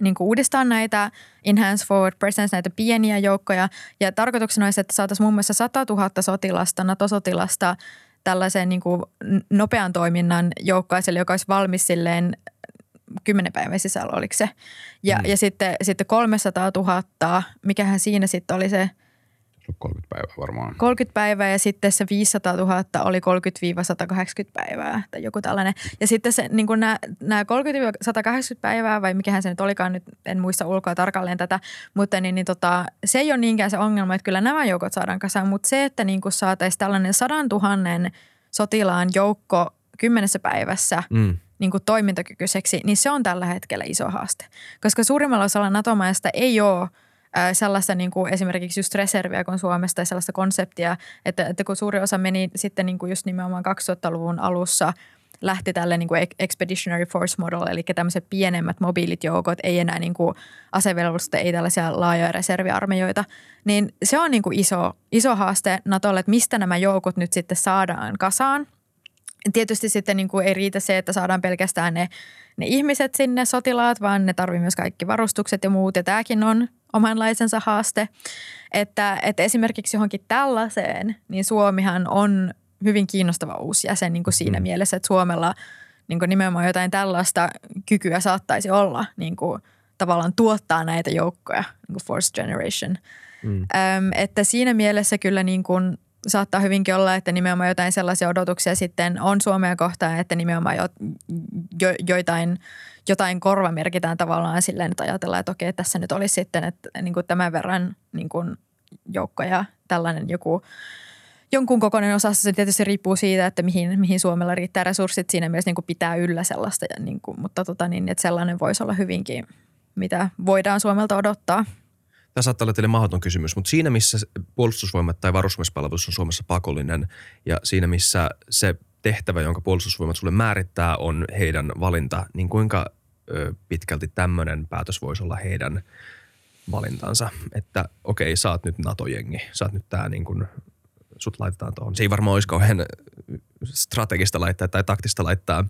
niin kuin uudistaa näitä Enhanced Forward Presence, näitä pieniä joukkoja. Ja tarkoituksena olisi, että saataisiin muun muassa 100 000 sotilasta, NATO-sotilasta tällaiseen niin kuin nopean toiminnan joukkoiselle, joka olisi valmis silleen kymmenen päivän sisällä, oliko se. Ja, mm. ja sitten, sitten 300 000, mikähän siinä sitten oli se – 30 päivää varmaan. 30 päivää ja sitten se 500 000 oli 30-180 päivää tai joku tällainen. Ja sitten se, niin nämä, nämä 30-180 päivää vai mikähän se nyt olikaan, nyt en muista ulkoa tarkalleen tätä, mutta niin, niin tota, se ei ole niinkään se ongelma, että kyllä nämä joukot saadaan kasaan, mutta se, että niin saataisiin tällainen sadan tuhannen sotilaan joukko kymmenessä päivässä mm. niin kuin toimintakykyiseksi, niin se on tällä hetkellä iso haaste. Koska suurimmalla osalla NATO-maista ei ole – sellaista niin kuin esimerkiksi just reserviä kuin Suomesta tai sellaista konseptia, että, että kun suuri osa meni sitten niin kuin just nimenomaan 2000-luvun alussa lähti tälle niin kuin expeditionary force model, eli tämmöiset pienemmät mobiilit joukot, ei enää niin kuin asevelvollisuutta, ei tällaisia laajoja reserviarmeijoita, niin se on niin kuin iso, iso haaste Natolle, että mistä nämä joukot nyt sitten saadaan kasaan. Tietysti sitten niin kuin ei riitä se, että saadaan pelkästään ne, ne ihmiset sinne, sotilaat, vaan ne tarvii myös kaikki varustukset ja muut, ja tämäkin on omanlaisensa haaste. Että, että esimerkiksi johonkin tällaiseen, niin Suomihan on hyvin kiinnostava uusi jäsen niin kuin siinä mm. mielessä, että Suomella niin kuin nimenomaan jotain tällaista kykyä saattaisi olla niin kuin tavallaan tuottaa näitä joukkoja, niin kuin Force Generation. Mm. Öm, että siinä mielessä kyllä niin kuin saattaa hyvinkin olla, että nimenomaan jotain sellaisia odotuksia sitten on Suomea kohtaan, että nimenomaan jo, jo, joitain – jotain korva merkitään tavallaan silleen, että ajatellaan, että okei, tässä nyt olisi sitten että niin kuin tämän verran niin kuin joukkoja, tällainen joku jonkun kokoinen osassa. Se tietysti riippuu siitä, että mihin, mihin Suomella riittää resurssit. Siinä mielessä niin kuin pitää yllä sellaista, niin kuin, mutta tota niin, että sellainen voisi olla hyvinkin, mitä voidaan Suomelta odottaa. Tämä saattaa olla teille mahdoton kysymys, mutta siinä missä puolustusvoimat tai varusmiespalvelus on Suomessa pakollinen ja siinä missä se tehtävä, jonka puolustusvoimat sulle määrittää, on heidän valinta, niin kuinka ö, pitkälti tämmöinen päätös voisi olla heidän valintansa, että okei, sä oot nyt NATO-jengi, sä oot nyt tää niin kuin, sut laitetaan tuohon. Se ei varmaan olisi kauhean strategista laittaa tai taktista laittaa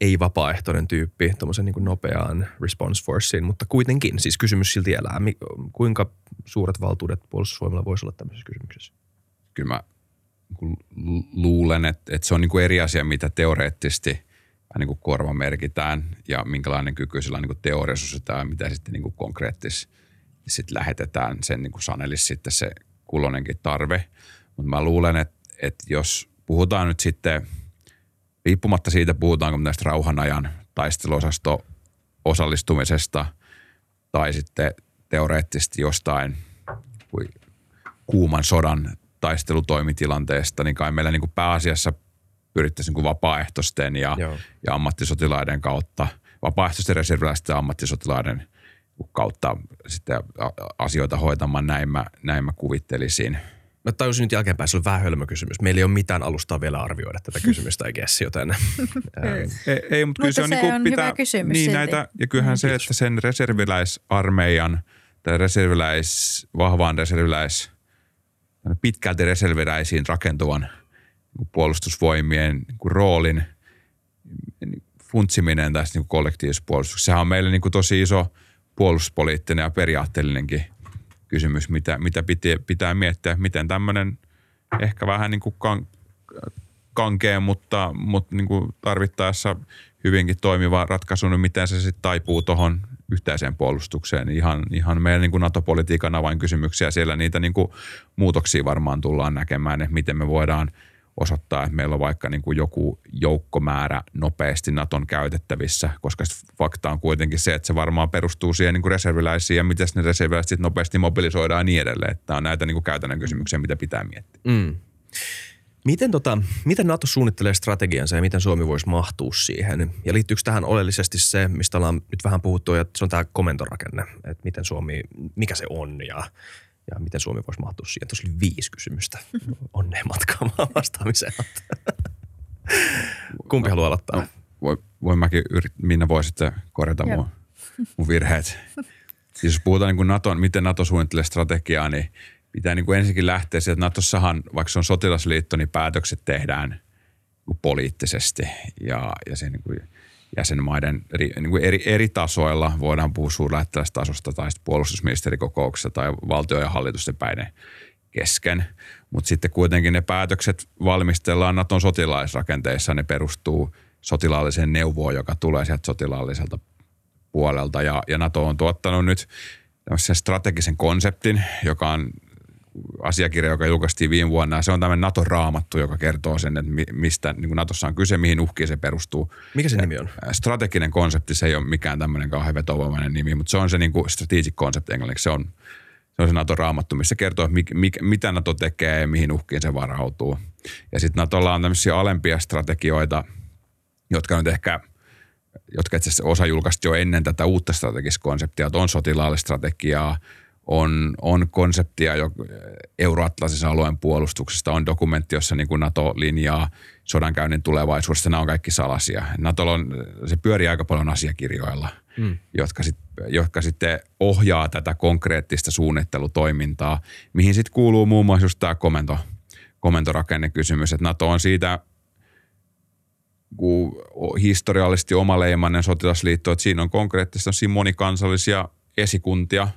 ei-vapaaehtoinen tyyppi tuommoisen niin nopeaan response forceen, mutta kuitenkin, siis kysymys silti elää. Kuinka suuret valtuudet puolustusvoimilla voisi olla tämmöisessä kysymyksessä? Kyllä mä luulen, että, että se on niin kuin eri asia, mitä teoreettisesti niin kuin korva merkitään ja minkälainen kyky sillä on niin teoriasuus ja mitä sitten niin konkreettisesti sitten lähetetään. Sen niin kuin sanelisi sitten se kulloinenkin tarve. Mutta mä luulen, että, että jos puhutaan nyt sitten, riippumatta siitä puhutaanko tästä rauhanajan taisteluosasto osallistumisesta tai sitten teoreettisesti jostain kuuman sodan taistelutoimitilanteesta, niin kai meillä niin kuin pääasiassa pyrittäisiin niin kuin vapaaehtoisten ja, Joo. ja ammattisotilaiden kautta, vapaaehtoisten reserviläisten ja ammattisotilaiden kautta sitten asioita hoitamaan, näin mä, näin mä kuvittelisin. Mä tajusin nyt jälkeenpäin, se oli vähän hölmö kysymys. Meillä ei ole mitään alustaa vielä arvioida tätä kysymystä, I guess, joten... [laughs] Ei, ei mutta kyllä se on, se niin on hyvä kysymys Niin silti. näitä, ja kyllähän se, että sen reserviläisarmeijan tai reserviläis, vahvaan reserviläis, pitkälti reserviläisiin rakentuvan puolustusvoimien niin roolin niin funtsiminen tässä niin kollektiivisessa puolustuksessa. Sehän on meille niin kuin tosi iso puolustuspoliittinen ja periaatteellinenkin kysymys, mitä, mitä pitää, pitää miettiä, miten tämmöinen ehkä vähän niin kuin kan, kankea, mutta, mutta niin kuin tarvittaessa hyvinkin toimiva ratkaisu, niin miten se sitten taipuu tuohon yhteiseen puolustukseen. Ihan, ihan meidän niin kuin NATO-politiikan avainkysymyksiä. Siellä niitä niin kuin muutoksia varmaan tullaan näkemään, että miten me voidaan osoittaa, että meillä on vaikka niin kuin joku joukkomäärä nopeasti Naton käytettävissä, koska fakta on kuitenkin se, että se varmaan perustuu siihen niin kuin reserviläisiin ja miten ne reserviläiset nopeasti mobilisoidaan ja niin edelleen. Että on näitä niin kuin käytännön kysymyksiä, mitä pitää miettiä. Mm. Miten, tota, miten NATO suunnittelee strategiansa ja miten Suomi voisi mahtua siihen? Ja liittyykö tähän oleellisesti se, mistä ollaan nyt vähän puhuttu, että se on tämä komentorakenne, että miten Suomi, mikä se on ja, ja miten Suomi voisi mahtua siihen? Tuossa oli viisi kysymystä. [laughs] Onneen matkaa vastaamiseen. [laughs] Kumpi haluaa aloittaa? Voi, voin mäkin, yrit, Minna voi sitten korjata mun, mun virheet. [laughs] Siis jos puhutaan niin kuin Naton, miten Nato suunnittelee strategiaa, niin pitää niin kuin ensinnäkin lähteä sieltä, että Natossahan, vaikka se on sotilasliitto, niin päätökset tehdään niin poliittisesti ja, ja sen niin kuin jäsenmaiden eri, niin kuin eri, eri tasoilla, voidaan puhua suurlähettilästasosta tai puolustusministerikokouksessa tai valtio- ja hallitusten päiden kesken. Mutta sitten kuitenkin ne päätökset valmistellaan Naton sotilaisrakenteissa, ne perustuu sotilaalliseen neuvoon, joka tulee sieltä sotilaalliselta puolelta. Ja, ja NATO on tuottanut nyt tämmöisen strategisen konseptin, joka on asiakirja, joka julkaistiin viime vuonna. Se on tämmöinen NATO-raamattu, joka kertoo sen, että mi- mistä niin Natossa on kyse, mihin uhkiin se perustuu. Mikä se nimi on? Strateginen konsepti, se ei ole mikään tämmöinen kauhean vetovoimainen nimi, mutta se on se niin kuin strategic concept englanniksi. Se on, se on se NATO-raamattu, missä kertoo, että mik, mik, mitä NATO tekee ja mihin uhkiin se varautuu. Ja sitten NATOlla on tämmöisiä alempia strategioita, jotka nyt ehkä jotka itse asiassa osa julkaistiin jo ennen tätä uutta strategista konseptia, että on sotilaallista strategiaa, on, on konseptia jo euroatlasisen alueen puolustuksesta, on dokumentti, jossa niin kuin NATO linjaa sodankäynnin tulevaisuudesta, nämä on kaikki salaisia. NATO on, se pyörii aika paljon asiakirjoilla, mm. jotka, sit, jotka sitten ohjaa tätä konkreettista suunnittelutoimintaa, mihin sitten kuuluu muun muassa just tämä komento, komentorakennekysymys, että NATO on siitä historiallisesti omaleimainen sotilasliitto, että siinä on konkreettisesti monikansallisia esikuntia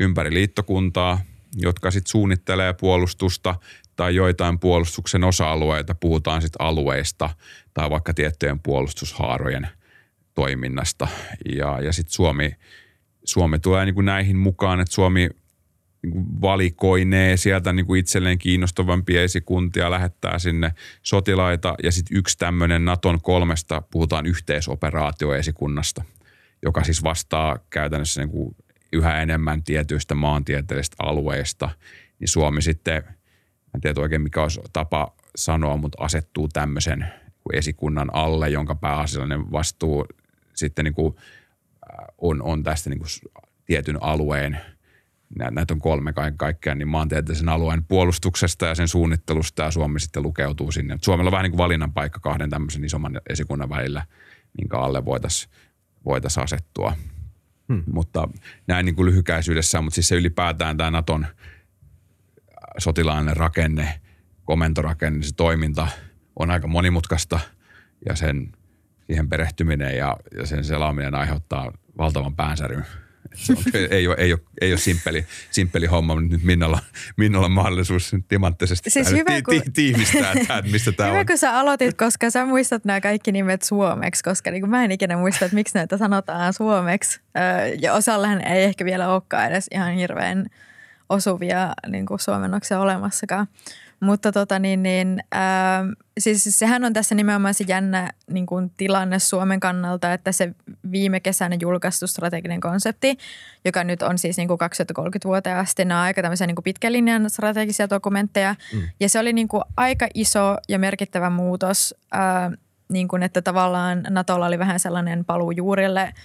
ympäri liittokuntaa, jotka sitten suunnittelee puolustusta tai joitain puolustuksen osa-alueita, puhutaan sitten alueista tai vaikka tiettyjen puolustushaarojen toiminnasta. Ja, ja sitten Suomi, Suomi tulee niin kuin näihin mukaan, että Suomi niin kuin valikoinee sieltä niin kuin itselleen kiinnostavampia esikuntia, lähettää sinne sotilaita ja sitten yksi tämmöinen Naton kolmesta, puhutaan yhteisoperaatioesikunnasta, joka siis vastaa käytännössä niin kuin yhä enemmän tietyistä maantieteellisistä alueista, niin Suomi sitten, en tiedä oikein mikä olisi tapa sanoa, mutta asettuu tämmöisen esikunnan alle, jonka pääasiallinen vastuu sitten niin kuin on, on tästä niin kuin tietyn alueen – näitä on kolme kaiken kaikkiaan, niin maantieteellisen alueen puolustuksesta ja sen suunnittelusta ja Suomi sitten lukeutuu sinne. Suomella on vähän niin kuin valinnan paikka kahden tämmöisen isomman esikunnan välillä, minkä alle voitaisiin voitais asettua. Hmm. Mutta näin niin kuin lyhykäisyydessä, mutta siis se ylipäätään tämä Naton sotilainen rakenne, komentorakenne, se toiminta on aika monimutkaista ja sen siihen perehtyminen ja, ja sen selaaminen aiheuttaa valtavan päänsäryn se on, ei, ole, ei, ole, ei ole simppeli, simppeli homma, mutta nyt Minnalla, Minnalla on mahdollisuus timanttisesti Siis hyvä, ti, kun- ti, tiivistää, että mistä tämä Hyvä, on. kun sä aloitit, koska sä muistat nämä kaikki nimet suomeksi, koska niin mä en ikinä muista, että miksi näitä sanotaan suomeksi. Ja osallahan ei ehkä vielä olekaan edes ihan hirveän osuvia niin kuin suomennoksia olemassakaan. Mutta tota niin, niin ää, siis sehän on tässä nimenomaan se jännä niin kuin tilanne Suomen kannalta, että se viime kesänä julkaistu strateginen konsepti, joka nyt on siis niin kuin 2030 vuoteen asti. Nämä on aika tämmöisiä niin kuin pitkän linjan strategisia dokumentteja. Mm. Ja se oli niin kuin aika iso ja merkittävä muutos, ää, niin kuin että tavallaan Natolla oli vähän sellainen paluu juurille –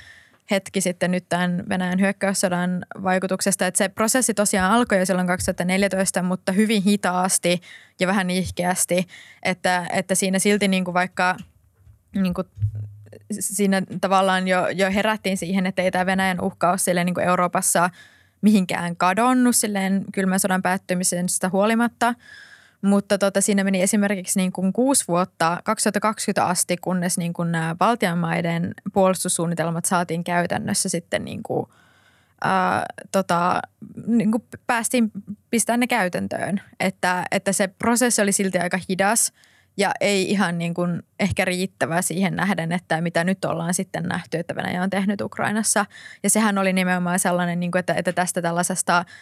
hetki sitten nyt tämän Venäjän hyökkäyssodan vaikutuksesta. Että se prosessi tosiaan alkoi jo silloin 2014, mutta hyvin hitaasti ja vähän ihkeästi, että, että siinä silti niin kuin vaikka niin kuin siinä tavallaan jo, jo herättiin siihen, että ei tämä Venäjän uhka ole silleen niin kuin Euroopassa mihinkään kadonnut silleen kylmän sodan päättymisestä huolimatta – mutta tota, siinä meni esimerkiksi niin kuin kuusi vuotta 2020 asti, kunnes niin kuin nämä Baltian maiden puolustussuunnitelmat saatiin käytännössä sitten niin kuin, ää, tota, niin kuin päästiin pistämään ne käytäntöön. Että, että se prosessi oli silti aika hidas ja ei ihan niin kuin ehkä riittävä siihen nähden, että mitä nyt ollaan sitten nähty, että Venäjä on tehnyt Ukrainassa. Ja sehän oli nimenomaan sellainen, niin kuin, että, että tästä tällaisesta –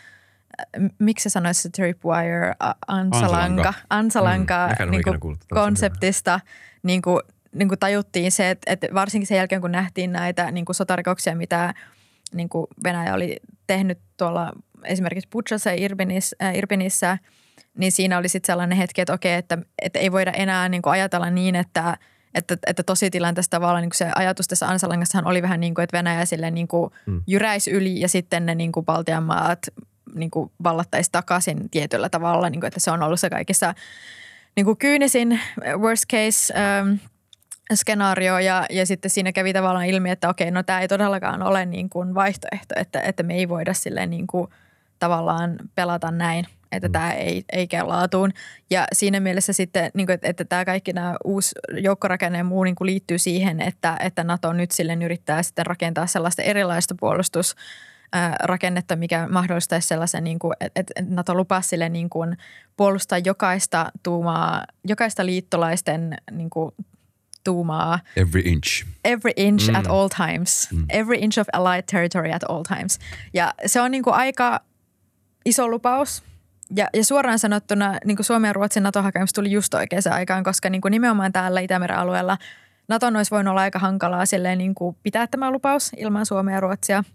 miksi se sanoisi Tripwire, Ansalanka, Ansalanka. Mm, niin kuin konseptista niin kuin, niin kuin tajuttiin se, että, että varsinkin sen jälkeen kun nähtiin näitä niin kuin sotarikoksia, mitä niin kuin Venäjä oli tehnyt tuolla esimerkiksi Butchassa ja Irpinissä, äh, Irpinissä niin siinä oli sitten sellainen hetki, että okei, että, että ei voida enää niin kuin ajatella niin, että että, että tositilanteessa tavallaan niin se ajatus tässä Ansalangassahan oli vähän niin kuin, että Venäjä sille niin kuin mm. jyräisi yli ja sitten ne niin kuin Baltian maat niin kuin vallattaisi takaisin tietyllä tavalla, niin kuin, että se on ollut se kaikissa niin kuin kyynisin worst case ähm, skenaario ja, ja sitten siinä kävi tavallaan ilmi, että okei, no tämä ei todellakaan ole niin kuin vaihtoehto, että, että me ei voida silleen niin kuin tavallaan pelata näin, että mm. tämä ei, ei käy laatuun. Ja siinä mielessä sitten, niin kuin, että, että tämä kaikki nämä uusi joukkorakenne ja muu niin kuin liittyy siihen, että, että NATO nyt silleen yrittää sitten rakentaa sellaista erilaista puolustus rakennetta, mikä mahdollistaisi sellaisen, niin kuin, että NATO lupasi sille niin kuin puolustaa jokaista tuumaa, jokaista liittolaisten niin kuin, tuumaa. Every inch. Every inch mm. at all times. Mm. Every inch of allied territory at all times. Ja se on niin kuin aika iso lupaus. Ja, ja suoraan sanottuna niin kuin Suomen ja Ruotsin NATO-hakemus tuli just oikeaan aikaan, koska niin kuin nimenomaan täällä Itämeren alueella Naton olisi voinut olla aika hankalaa silleen niin kuin pitää tämä lupaus ilman Suomea ja Ruotsia –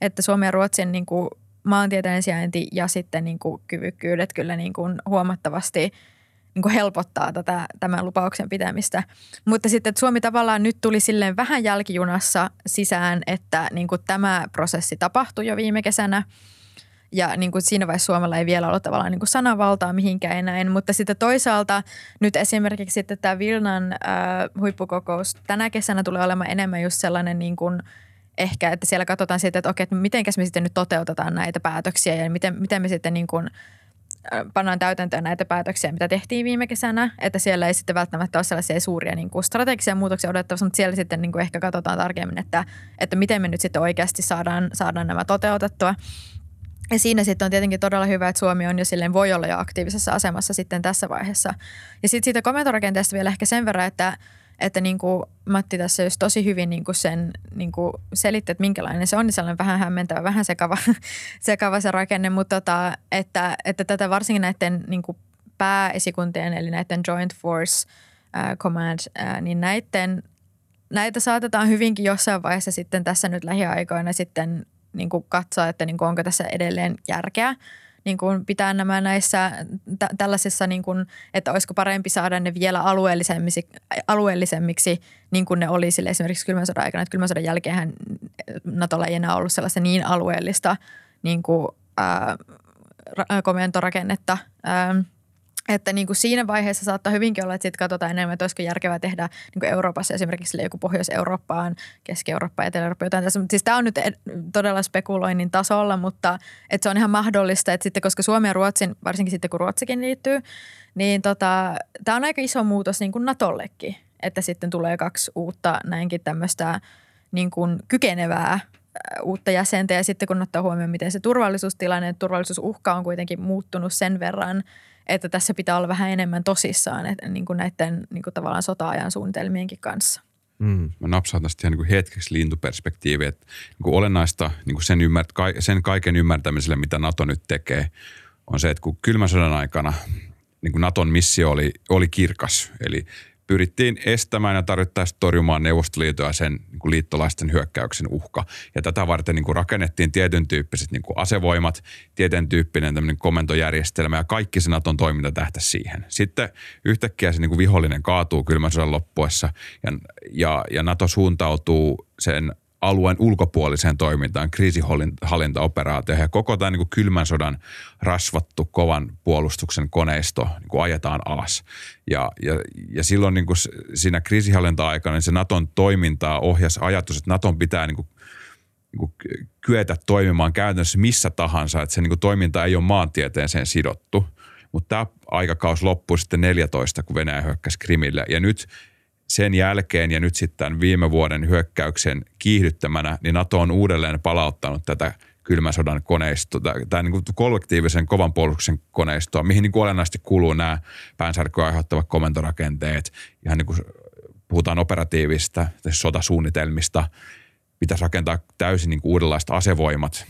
että Suomen ja Ruotsin niin kuin maantieteellinen sijainti ja sitten niin kuin kyvykkyydet kyllä niin kuin huomattavasti niin kuin helpottaa tätä, tämän lupauksen pitämistä. Mutta sitten että Suomi tavallaan nyt tuli silleen vähän jälkijunassa sisään, että niin kuin tämä prosessi tapahtui jo viime kesänä. Ja niin kuin siinä vaiheessa Suomella ei vielä ollut tavallaan niin kuin sananvaltaa mihinkään näin. Mutta sitten toisaalta nyt esimerkiksi sitten tämä Vilnan äh, huippukokous tänä kesänä tulee olemaan enemmän just sellainen niin kuin – ehkä, että siellä katsotaan sitten, että okei, että miten me sitten nyt toteutetaan näitä päätöksiä ja miten, miten me sitten niin kuin pannaan täytäntöön näitä päätöksiä, mitä tehtiin viime kesänä, että siellä ei sitten välttämättä ole sellaisia suuria niin kuin strategisia muutoksia odottavassa, mutta siellä sitten niin kuin ehkä katsotaan tarkemmin, että, että miten me nyt sitten oikeasti saadaan, saadaan nämä toteutettua. Ja siinä sitten on tietenkin todella hyvä, että Suomi on jo silleen, voi olla jo aktiivisessa asemassa sitten tässä vaiheessa. Ja sitten siitä komentorakenteesta vielä ehkä sen verran, että – että niin kuin Matti tässä just tosi hyvin niin kuin sen niin kuin selitti, että minkälainen se on, niin sellainen vähän hämmentävä, vähän sekava, [laughs] sekava se rakenne, mutta tota, että, että tätä varsinkin näiden niin kuin pääesikuntien, eli näiden Joint Force uh, Command, uh, niin näiden, näitä saatetaan hyvinkin jossain vaiheessa sitten tässä nyt lähiaikoina sitten niin kuin katsoa, että niin kuin onko tässä edelleen järkeä niin kuin pitää nämä näissä t- tällaisissa, niin kuin, että olisiko parempi saada ne vielä alueellisemmiksi, alueellisemmiksi niin kuin ne oli sille esimerkiksi kylmän sodan aikana. Että kylmän sodan jälkeen Natolla ei enää ollut sellaista niin alueellista niin kuin, ää, komentorakennetta. Ää, että niin kuin siinä vaiheessa saattaa hyvinkin olla, että sitten katsotaan enemmän, että olisiko järkevää tehdä niin kuin Euroopassa esimerkiksi joku Pohjois-Eurooppaan, Keski-Eurooppa, Etelä-Eurooppa, jotain tässä. Mutta siis tämä on nyt todella spekuloinnin tasolla, mutta että se on ihan mahdollista, että sitten koska Suomi ja Ruotsin, varsinkin sitten kun Ruotsikin liittyy, niin tota, tämä on aika iso muutos niin kuin Natollekin, että sitten tulee kaksi uutta näinkin tämmöistä niin kuin kykenevää uutta jäsentä ja sitten kun ottaa huomioon, miten se turvallisuustilanne, turvallisuusuhka on kuitenkin muuttunut sen verran, että tässä pitää olla vähän enemmän tosissaan että, niin kuin näiden niin kuin tavallaan sota-ajan suunnitelmienkin kanssa. Mm. Mä napsaan tästä ihan niin hetkeksi lintuperspektiiviä, että niin kuin olennaista niin kuin sen, ymmärtä, sen kaiken ymmärtämiselle, mitä NATO nyt tekee, on se, että kun kylmän sodan aikana niin kuin Naton missio oli, oli kirkas, eli pyrittiin estämään ja tarvittaessa torjumaan Neuvostoliiton ja sen niin kuin liittolaisten hyökkäyksen uhka. Ja tätä varten niin kuin rakennettiin tietyn tyyppiset niin kuin asevoimat, tietyn tyyppinen komentojärjestelmä ja kaikki se Naton toiminta tähtä siihen. Sitten yhtäkkiä se niin kuin vihollinen kaatuu kylmän sodan loppuessa ja, ja, ja Nato suuntautuu sen alueen ulkopuoliseen toimintaan, kriisihallintaoperaatio ja koko tämä niin kuin kylmän sodan rasvattu kovan puolustuksen koneisto niin kuin ajetaan alas. Ja, ja, ja silloin niin kuin siinä kriisihallinta-aikana niin se Naton toimintaa ohjasi ajatus, että Naton pitää niin kuin, niin kuin kyetä toimimaan käytännössä missä tahansa, että se niin kuin toiminta ei ole maantieteeseen sidottu. Mutta tämä aikakaus loppui sitten 14, kun Venäjä hyökkäsi Krimille. Ja nyt sen jälkeen ja nyt sitten viime vuoden hyökkäyksen kiihdyttämänä, niin NATO on uudelleen palauttanut tätä kylmän sodan koneistoa, tämä niin kollektiivisen kovan puolustuksen koneistoa, mihin niin kuin olennaisesti kuuluu nämä päänsärkyä aiheuttavat komentorakenteet, ihan niin kuin puhutaan operatiivista sotasuunnitelmista, pitäisi rakentaa täysin niin kuin uudenlaista asevoimat.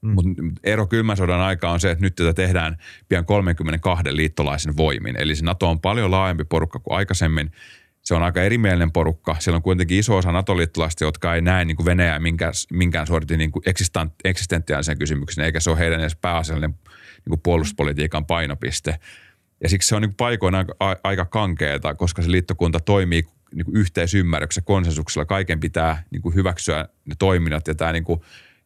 Mm. Mutta ero kylmän sodan aikaa on se, että nyt tätä tehdään pian 32 liittolaisen voimin. Eli se NATO on paljon laajempi porukka kuin aikaisemmin – se on aika erimielinen porukka. Siellä on kuitenkin iso osa NATO-liittolaista, jotka ei näe niin kuin Venäjää minkään, minkään sortin niin eksistentiaalisen kysymyksen, eikä se ole heidän edes pääasiallinen niin kuin puolustuspolitiikan painopiste. Ja siksi se on niin paikoina aika, aika kankeeta, koska se liittokunta toimii niin kuin yhteisymmärryksessä, konsensuksella. Kaiken pitää niin kuin hyväksyä ne toiminnat ja tämä niin kuin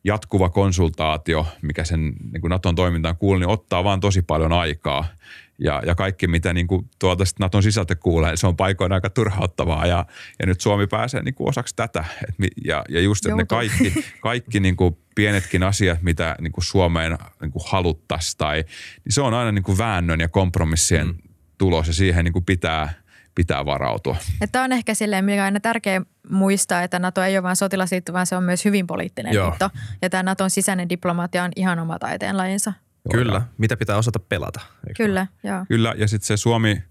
jatkuva konsultaatio, mikä sen niin kuin Naton toimintaan kuuluu, niin ottaa vaan tosi paljon aikaa – ja, ja kaikki, mitä niin kuin tuolta Naton sisältä kuulee, se on paikoin aika turhauttavaa ja, ja nyt Suomi pääsee niin kuin osaksi tätä. Et, ja, ja just, että ne kaikki, kaikki niin kuin pienetkin asiat, mitä niin kuin Suomeen niin kuin haluttaisiin, tai, niin se on aina niin kuin väännön ja kompromissien mm. tulos ja siihen niin kuin pitää, pitää varautua. Tämä on ehkä silleen, mikä on aina tärkeä muistaa, että NATO ei ole vain sotilasliitto, vaan se on myös hyvin poliittinen Joo. liitto. Ja tämä Naton sisäinen diplomatia on ihan oma taiteenlajinsa. Kyllä, mitä pitää osata pelata. Kyllä, joo. Kyllä, ja sitten se Suomi,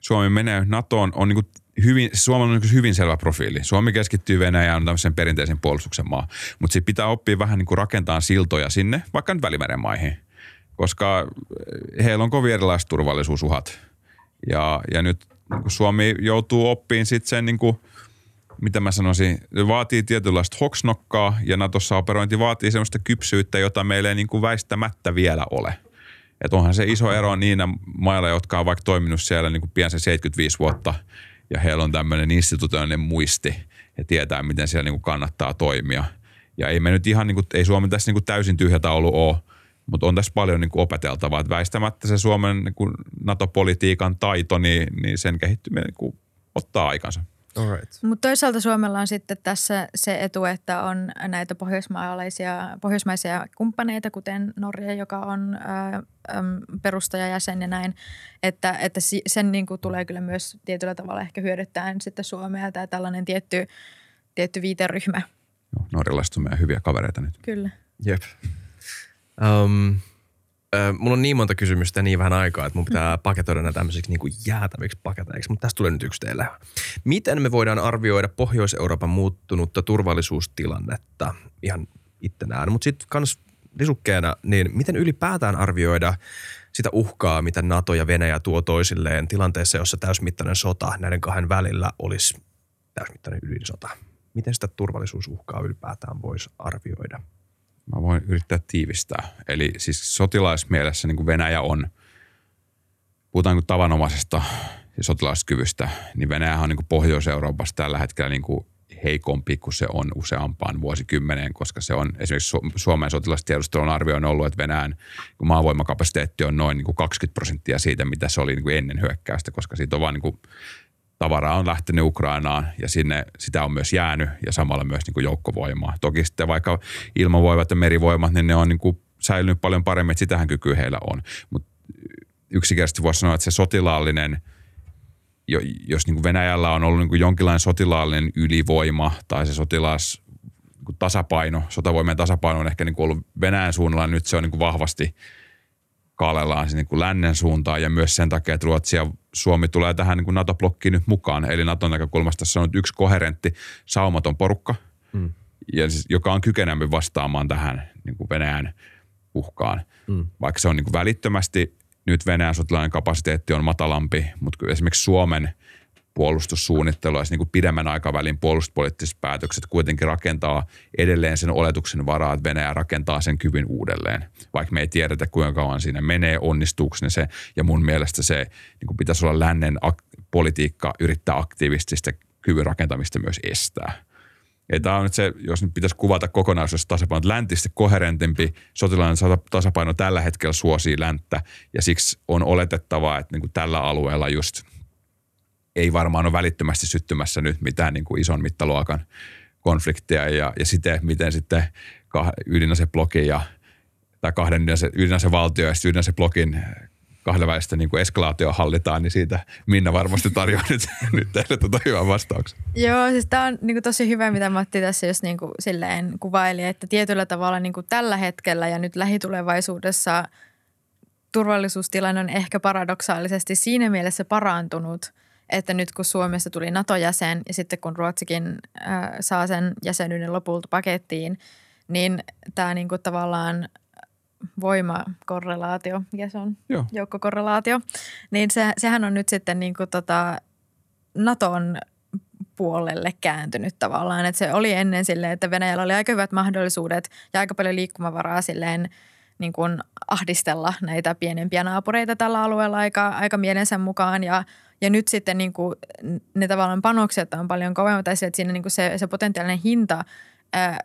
Suomi menee NATOon, on niin hyvin, Suomella on niin hyvin selvä profiili. Suomi keskittyy Venäjään, on tämmöisen perinteisen puolustuksen maa. Mutta sitten pitää oppia vähän niin rakentaa siltoja sinne, vaikka nyt Välimeren maihin. Koska heillä on kovin erilaiset turvallisuusuhat. Ja, ja nyt niin Suomi joutuu oppiin sitten sen niin kuin – mitä mä sanoisin, vaatii tietynlaista hoksnokkaa ja Natossa operointi vaatii sellaista kypsyyttä, jota meillä ei niin kuin väistämättä vielä ole. Että onhan se iso ero niinä mailla, jotka on vaikka toiminut siellä niin kuin pian se 75 vuotta ja heillä on tämmöinen institutionaalinen muisti ja tietää, miten siellä niin kuin kannattaa toimia. Ja ei me nyt ihan, niin kuin, ei Suomi tässä niin kuin täysin tyhjä taulu ole, mutta on tässä paljon niin kuin opeteltavaa. Että väistämättä se Suomen niin kuin NATO-politiikan taito, niin, niin sen kehittyminen niin kuin ottaa aikansa. Right. Mutta toisaalta Suomella on sitten tässä se etu, että on näitä pohjoismaalaisia, pohjoismaisia kumppaneita, kuten Norja, joka on ää, perustajajäsen ja näin, että, että sen niin kuin tulee kyllä myös tietyllä tavalla ehkä hyödyttää sitten Suomea tai tällainen tietty, tietty viiteryhmä. Joo, norjalaiset on meidän hyviä kavereita nyt. Kyllä. Jep. Um, Ö, mulla on niin monta kysymystä ja niin vähän aikaa, että mun pitää paketoida nämä tämmöisiksi niin kuin jäätäviksi paketeiksi, mutta tästä tulee nyt yksi teille. Miten me voidaan arvioida Pohjois-Euroopan muuttunutta turvallisuustilannetta ihan ittenään, mutta sitten kans lisukkeena, niin miten ylipäätään arvioida sitä uhkaa, mitä NATO ja Venäjä tuo toisilleen tilanteessa, jossa täysmittainen sota näiden kahden välillä olisi täysmittainen ydinsota? Miten sitä turvallisuusuhkaa ylipäätään voisi arvioida? Mä voin yrittää tiivistää. Eli siis sotilaismielessä niin kuin Venäjä on, puhutaan niin tavanomaisesta siis sotilaskyvystä, niin Venäjä on niin kuin Pohjois-Euroopassa tällä hetkellä niin kuin heikompi kuin se on useampaan vuosikymmeneen, koska se on esimerkiksi Suomen sotilastiedustelun arvioin ollut, että Venäjän maavoimakapasiteetti on noin niin kuin 20 prosenttia siitä, mitä se oli niin kuin ennen hyökkäystä, koska siitä on vain niin kuin tavaraa on lähtenyt Ukrainaan ja sinne sitä on myös jäänyt ja samalla myös niin kuin joukkovoimaa. Toki sitten vaikka ilmavoimat ja merivoimat, niin ne on niin kuin säilynyt paljon paremmin, että sitähän kykyä heillä on. Mutta yksinkertaisesti voisi sanoa, että se sotilaallinen, jos niin kuin Venäjällä on ollut niin kuin jonkinlainen sotilaallinen ylivoima tai se sotilas niin tasapaino, sotavoimien tasapaino on ehkä niin kuin ollut Venäjän suunnalla, nyt se on niin kuin vahvasti – kaalellaan niin kuin lännen suuntaan ja myös sen takia, että Ruotsi ja Suomi tulee tähän niin kuin NATO-blokkiin nyt mukaan. Eli Naton näkökulmasta se on nyt yksi koherentti, saumaton porukka, mm. ja siis, joka on kykenempi vastaamaan tähän niin kuin Venäjän uhkaan. Mm. Vaikka se on niin kuin välittömästi, nyt Venäjän sotilainen kapasiteetti on matalampi, mutta esimerkiksi Suomen puolustussuunnittelua, niin pidemmän aikavälin puolustuspoliittiset päätökset kuitenkin rakentaa edelleen sen oletuksen varaa, että Venäjä rakentaa sen kyvyn uudelleen. Vaikka me ei tiedetä, kuinka kauan siinä menee, onnistuuko ne se. Ja mun mielestä se niin kuin pitäisi olla lännen ak- politiikka yrittää aktiivisesti kyvyn rakentamista myös estää. Ja tämä on nyt se, jos nyt pitäisi kuvata kokonaisuudessa tasapaino, että läntisesti koherentempi sotilainen tasapaino tällä hetkellä suosii länttä ja siksi on oletettavaa, että niin kuin tällä alueella just ei varmaan ole välittömästi syttymässä nyt mitään niin kuin ison mittaluokan konflikteja ja, ja sitten miten sitten ydinaseblokin ja tai kahden ydinasevaltio ja ydinaseblokin kahdenvälistä niin kuin eskalaatio hallitaan, niin siitä Minna varmasti tarjoaa [laughs] nyt, nyt teille tuota hyvän vastauksen. Joo, siis tämä on niin kuin tosi hyvä, mitä Matti tässä just niin kuin silleen kuvaili, että tietyllä tavalla niin kuin tällä hetkellä ja nyt lähitulevaisuudessa turvallisuustilanne on ehkä paradoksaalisesti siinä mielessä parantunut, että nyt kun Suomessa tuli NATO-jäsen ja sitten kun Ruotsikin äh, saa sen jäsenyyden lopulta pakettiin, niin tämä niin kuin tavallaan voimakorrelaatio, ja se on Joo. joukkokorrelaatio, niin se, sehän on nyt sitten niin kuin tota Naton puolelle kääntynyt tavallaan. Että se oli ennen silleen, että Venäjällä oli aika hyvät mahdollisuudet ja aika paljon liikkumavaraa silleen niin kuin ahdistella näitä pienempiä naapureita tällä alueella aika, aika mielensä mukaan. Ja, ja nyt sitten niin kuin ne tavallaan panokset on paljon kovemmat, että siinä niin kuin se, se potentiaalinen hinta –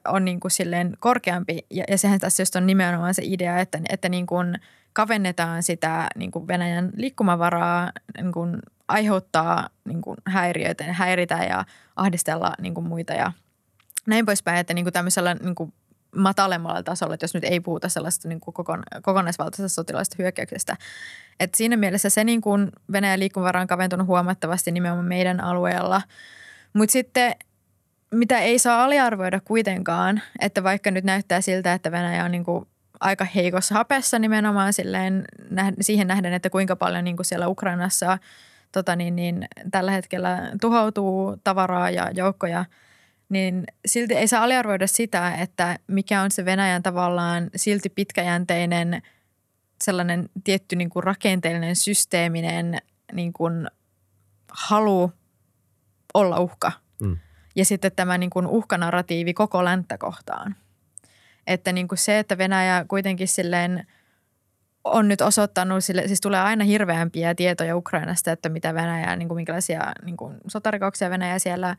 on niin kuin silleen korkeampi. Ja, ja sehän tässä just on nimenomaan se idea, että, että niin kuin kavennetaan sitä niin kuin Venäjän liikkumavaraa, niin kuin aiheuttaa niin kuin häiriöitä, häiritä ja ahdistella niin kuin muita ja näin poispäin, että niin kuin tämmöisellä niin kuin matalemmalla tasolla, että jos nyt ei puhuta sellaista niin kuin kokon, kokonaisvaltaisesta sotilaista hyökkäyksestä. Et siinä mielessä se niin kuin Venäjän liikkumavara on kaventunut huomattavasti nimenomaan meidän alueella. Mutta sitten mitä ei saa aliarvoida kuitenkaan, että vaikka nyt näyttää siltä, että Venäjä on niin kuin aika heikossa hapessa nimenomaan silleen, siihen nähden, että kuinka paljon niin kuin siellä Ukrainassa tota niin, niin, tällä hetkellä tuhoutuu tavaraa ja joukkoja, niin silti ei saa aliarvoida sitä, että mikä on se Venäjän tavallaan silti pitkäjänteinen sellainen tietty niin kuin rakenteellinen systeeminen niin kuin halu olla uhka – ja sitten tämä niin kuin uhkanarratiivi koko länttä kohtaan. Että niin kuin se, että Venäjä kuitenkin silleen on nyt osoittanut, sille, siis tulee aina hirveämpiä tietoja Ukrainasta, että mitä Venäjä, niin kuin minkälaisia niin kuin sotarikoksia Venäjä siellä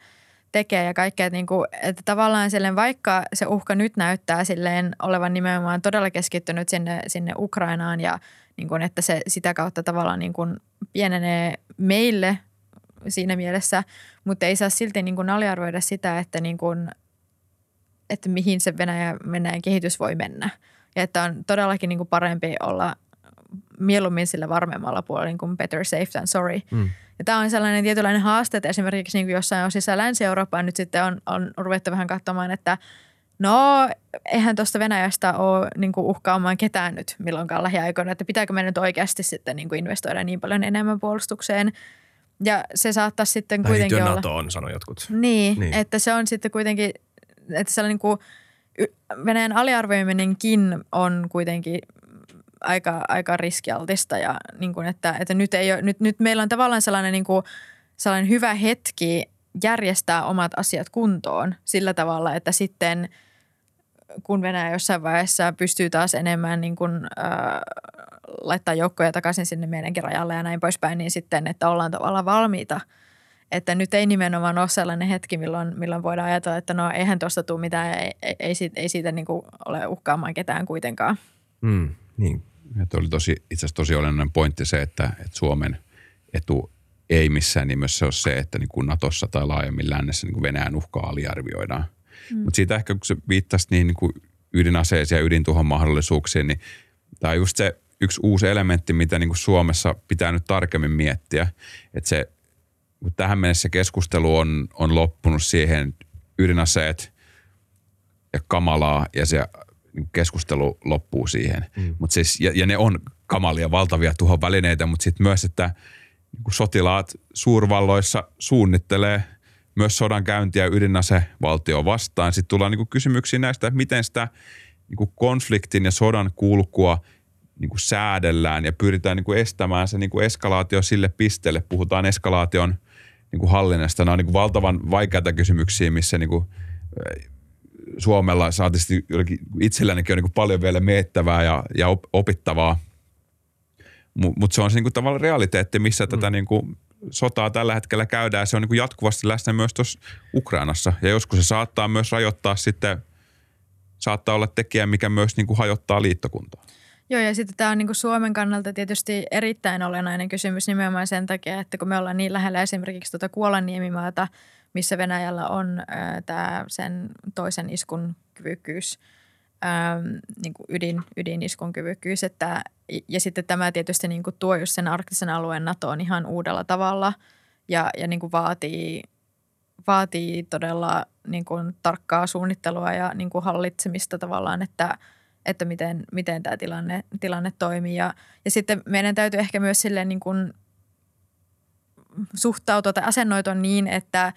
tekee ja kaikkea. Niin kuin, että tavallaan silleen, vaikka se uhka nyt näyttää silleen olevan nimenomaan todella keskittynyt sinne, sinne Ukrainaan ja niin kuin, että se sitä kautta tavallaan niin kuin pienenee meille siinä mielessä, mutta ei saa silti niin kuin aliarvoida sitä, että, niin kuin, että mihin se Venäjä, Venäjän kehitys voi mennä. Ja että on todellakin niin kuin parempi olla mieluummin sillä varmemmalla puolella niin kuin better safe than sorry. Mm. Ja tämä on sellainen tietynlainen haaste, että esimerkiksi niin kuin jossain osissa Länsi-Eurooppaa nyt sitten on, on ruvettu vähän katsomaan, että no eihän tuosta Venäjästä ole niin kuin uhkaamaan ketään nyt milloinkaan lähiaikoina, että pitääkö meidän nyt oikeasti sitten niin kuin investoida niin paljon enemmän puolustukseen – ja se saattaa sitten tai kuitenkin olla... NATOon, sanoi jotkut. Niin, niin, että se on sitten kuitenkin, että sellainen niin kuin Venäjän aliarvioiminenkin on kuitenkin aika, aika riskialtista ja niin kuin, että, että nyt, ei ole, nyt, nyt meillä on tavallaan sellainen, niin kuin, sellainen hyvä hetki järjestää omat asiat kuntoon sillä tavalla, että sitten kun Venäjä jossain vaiheessa pystyy taas enemmän niin kuin, äh, laittaa joukkoja takaisin sinne meidänkin rajalle ja näin poispäin, niin sitten, että ollaan tavallaan valmiita. Että nyt ei nimenomaan ole sellainen hetki, milloin, milloin voidaan ajatella, että no eihän tuosta tule mitään, ei, ei, ei siitä, ei siitä niin kuin ole uhkaamaan ketään kuitenkaan. Mm, niin. Että oli tosi, itse asiassa tosi olennainen pointti se, että, että Suomen etu ei missään nimessä ole se, että niin kuin Natossa tai laajemmin lännessä niin kuin Venäjän uhkaa aliarvioidaan. Mm. Mutta siitä ehkä kun se viittasi niin, niin kuin ydinaseisiin ja ydintuhon mahdollisuuksiin, niin tämä on just se yksi uusi elementti, mitä niin kuin Suomessa pitää nyt tarkemmin miettiä. Että se, tähän mennessä keskustelu on, on loppunut siihen ydinaseet ja kamalaa ja se keskustelu loppuu siihen. Mm. Mut siis, ja, ja ne on kamalia, valtavia tuhon välineitä, mutta sitten myös, että niin kuin sotilaat suurvalloissa suunnittelee myös sodan käyntiä ydinasevaltio vastaan. Sitten tullaan niin kuin kysymyksiä näistä, että miten sitä niin konfliktin ja sodan kulkua – niin säädellään ja pyritään niin estämään se niin eskalaatio sille pisteelle. Puhutaan eskalaation niin hallinnasta. Nämä on niin valtavan vaikeita kysymyksiä, missä niin Suomella saatisti itsellänikin on niin kuin paljon vielä miettävää ja, ja opittavaa. Mutta mut se on se niin kuin tavallaan realiteetti, missä mm. tätä niin kuin sotaa tällä hetkellä käydään. Se on niin kuin jatkuvasti läsnä myös tuossa Ukrainassa. Ja joskus se saattaa myös rajoittaa sitten, saattaa olla tekijä, mikä myös niin kuin hajottaa liittokuntaa. Joo, ja sitten tämä on niin kuin Suomen kannalta tietysti erittäin olennainen kysymys nimenomaan sen takia, että kun me ollaan niin lähellä esimerkiksi tuota Kuolanniemimaata, missä Venäjällä on äh, tämä sen toisen iskun kyvykkyys, ähm, niin kuin ydin, ydiniskun kyvykkyys, että, ja sitten tämä tietysti niin kuin tuo just sen arktisen alueen NATOon ihan uudella tavalla ja, ja niin kuin vaatii, vaatii todella niin kuin tarkkaa suunnittelua ja niin kuin hallitsemista tavallaan, että – että miten, miten tämä tilanne, tilanne toimii. Ja, ja sitten meidän täytyy ehkä myös silleen niin kuin suhtautua tai asennoitua niin, että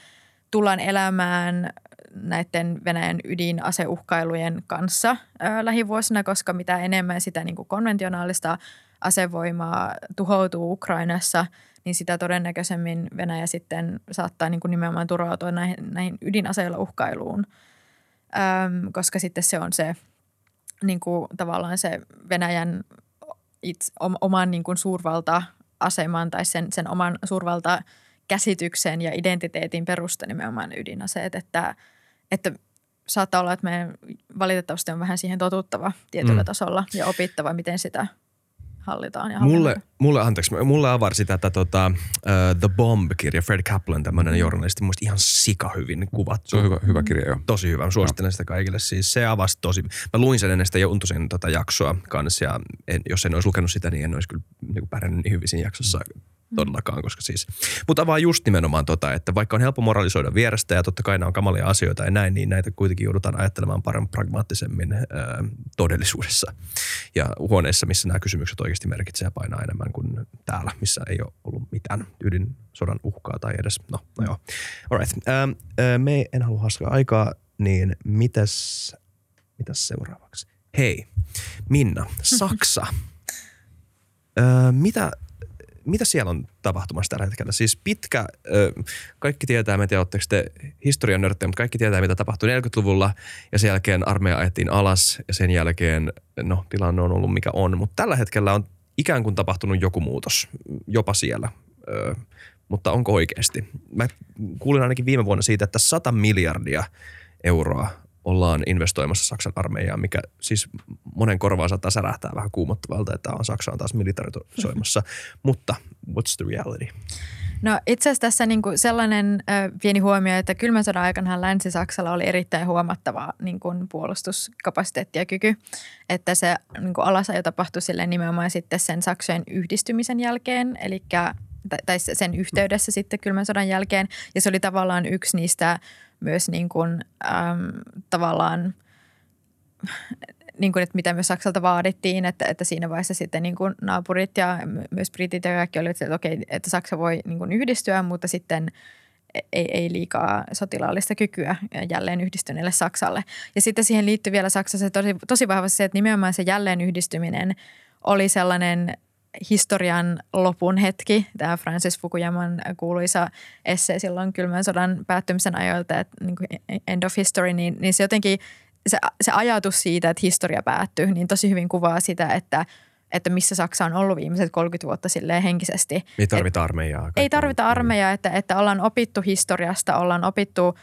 tullaan elämään näiden Venäjän ydinaseuhkailujen kanssa ää, lähivuosina, koska mitä enemmän sitä niin kuin konventionaalista asevoimaa tuhoutuu Ukrainassa, niin sitä todennäköisemmin Venäjä sitten saattaa niin kuin nimenomaan turvautua näihin, näihin ydinaseilla uhkailuun, Äm, koska sitten se on se niin kuin tavallaan se Venäjän itse, oman niin kuin suurvalta-aseman tai sen, sen oman suurvalta-käsityksen ja identiteetin perusta nimenomaan ydinaseet, että, että saattaa olla, että me valitettavasti on vähän siihen totuttava tietyllä mm. tasolla ja opittava, miten sitä hallitaan. Ja mulle, mulle, anteeksi, mulle avarsi tätä tota, uh, The Bomb-kirja, Fred Kaplan, tämmöinen mm. journalisti, muista ihan sika hyvin kuvattu. Se on hyvä, hyvä kirja, joo. Tosi hyvä, suosittelen no. sitä kaikille. Siis se avasi tosi, mä luin sen ennen sitä Juntusen tota jaksoa kanssa ja en, jos en olisi lukenut sitä, niin en olisi kyllä niin pärjännyt niin hyvin siinä jaksossa. Mm todellakaan, koska siis, mutta vaan just nimenomaan tota, että vaikka on helppo moralisoida vierestä ja totta kai nämä on kamalia asioita ja näin, niin näitä kuitenkin joudutaan ajattelemaan paremmin pragmaattisemmin ää, todellisuudessa ja huoneessa, missä nämä kysymykset oikeasti merkitsee painaa enemmän kuin täällä, missä ei ole ollut mitään ydinsodan uhkaa tai edes, no, no joo. Alright, ää, ää, me en halua haskaa aikaa, niin mitäs, mitäs seuraavaksi? Hei, Minna, Saksa. Öö, [laughs] mitä mitä siellä on tapahtumassa tällä hetkellä? Siis pitkä, kaikki tietää, en tiedä oletteko te historian nörttejä, mutta kaikki tietää, mitä tapahtui 40-luvulla ja sen jälkeen armeija ajettiin alas ja sen jälkeen, no tilanne on ollut mikä on, mutta tällä hetkellä on ikään kuin tapahtunut joku muutos, jopa siellä. mutta onko oikeasti? Mä kuulin ainakin viime vuonna siitä, että 100 miljardia euroa ollaan investoimassa Saksan armeijaan, mikä siis monen korvaan saattaa särähtää vähän kuumottavalta, että on Saksa on taas militarisoimassa. [laughs] Mutta what's the reality? No itse asiassa tässä niin kuin sellainen ö, pieni huomio, että kylmän sodan aikana Länsi-Saksalla oli erittäin huomattava niin kuin puolustuskapasiteetti ja kyky, että se niin kuin alasajo tapahtui sille nimenomaan sitten sen Saksojen yhdistymisen jälkeen, eli tai sen yhteydessä sitten kylmän sodan jälkeen, ja se oli tavallaan yksi niistä myös niin kuin, äm, tavallaan niin kuin, että mitä myös Saksalta vaadittiin, että, että siinä vaiheessa sitten niin kuin naapurit ja myös britit ja kaikki olivat, että okei, että Saksa voi niin kuin yhdistyä, mutta sitten ei, ei liikaa sotilaallista kykyä jälleen yhdistyneelle Saksalle. Ja sitten siihen liittyy vielä Saksassa tosi, tosi vahvasti se, että nimenomaan se jälleen yhdistyminen oli sellainen historian lopun hetki. Tämä Francis Fukuyaman kuuluisa esse silloin kylmän sodan päättymisen ajoilta, että niin kuin end of history, niin, niin se jotenkin se, se ajatus siitä, että historia päättyy, niin tosi hyvin kuvaa sitä, että että missä Saksa on ollut viimeiset 30 vuotta silleen henkisesti. Ei tarvita armeijaa. Ei tarvita armeijaa, että, että ollaan opittu historiasta, ollaan opittu –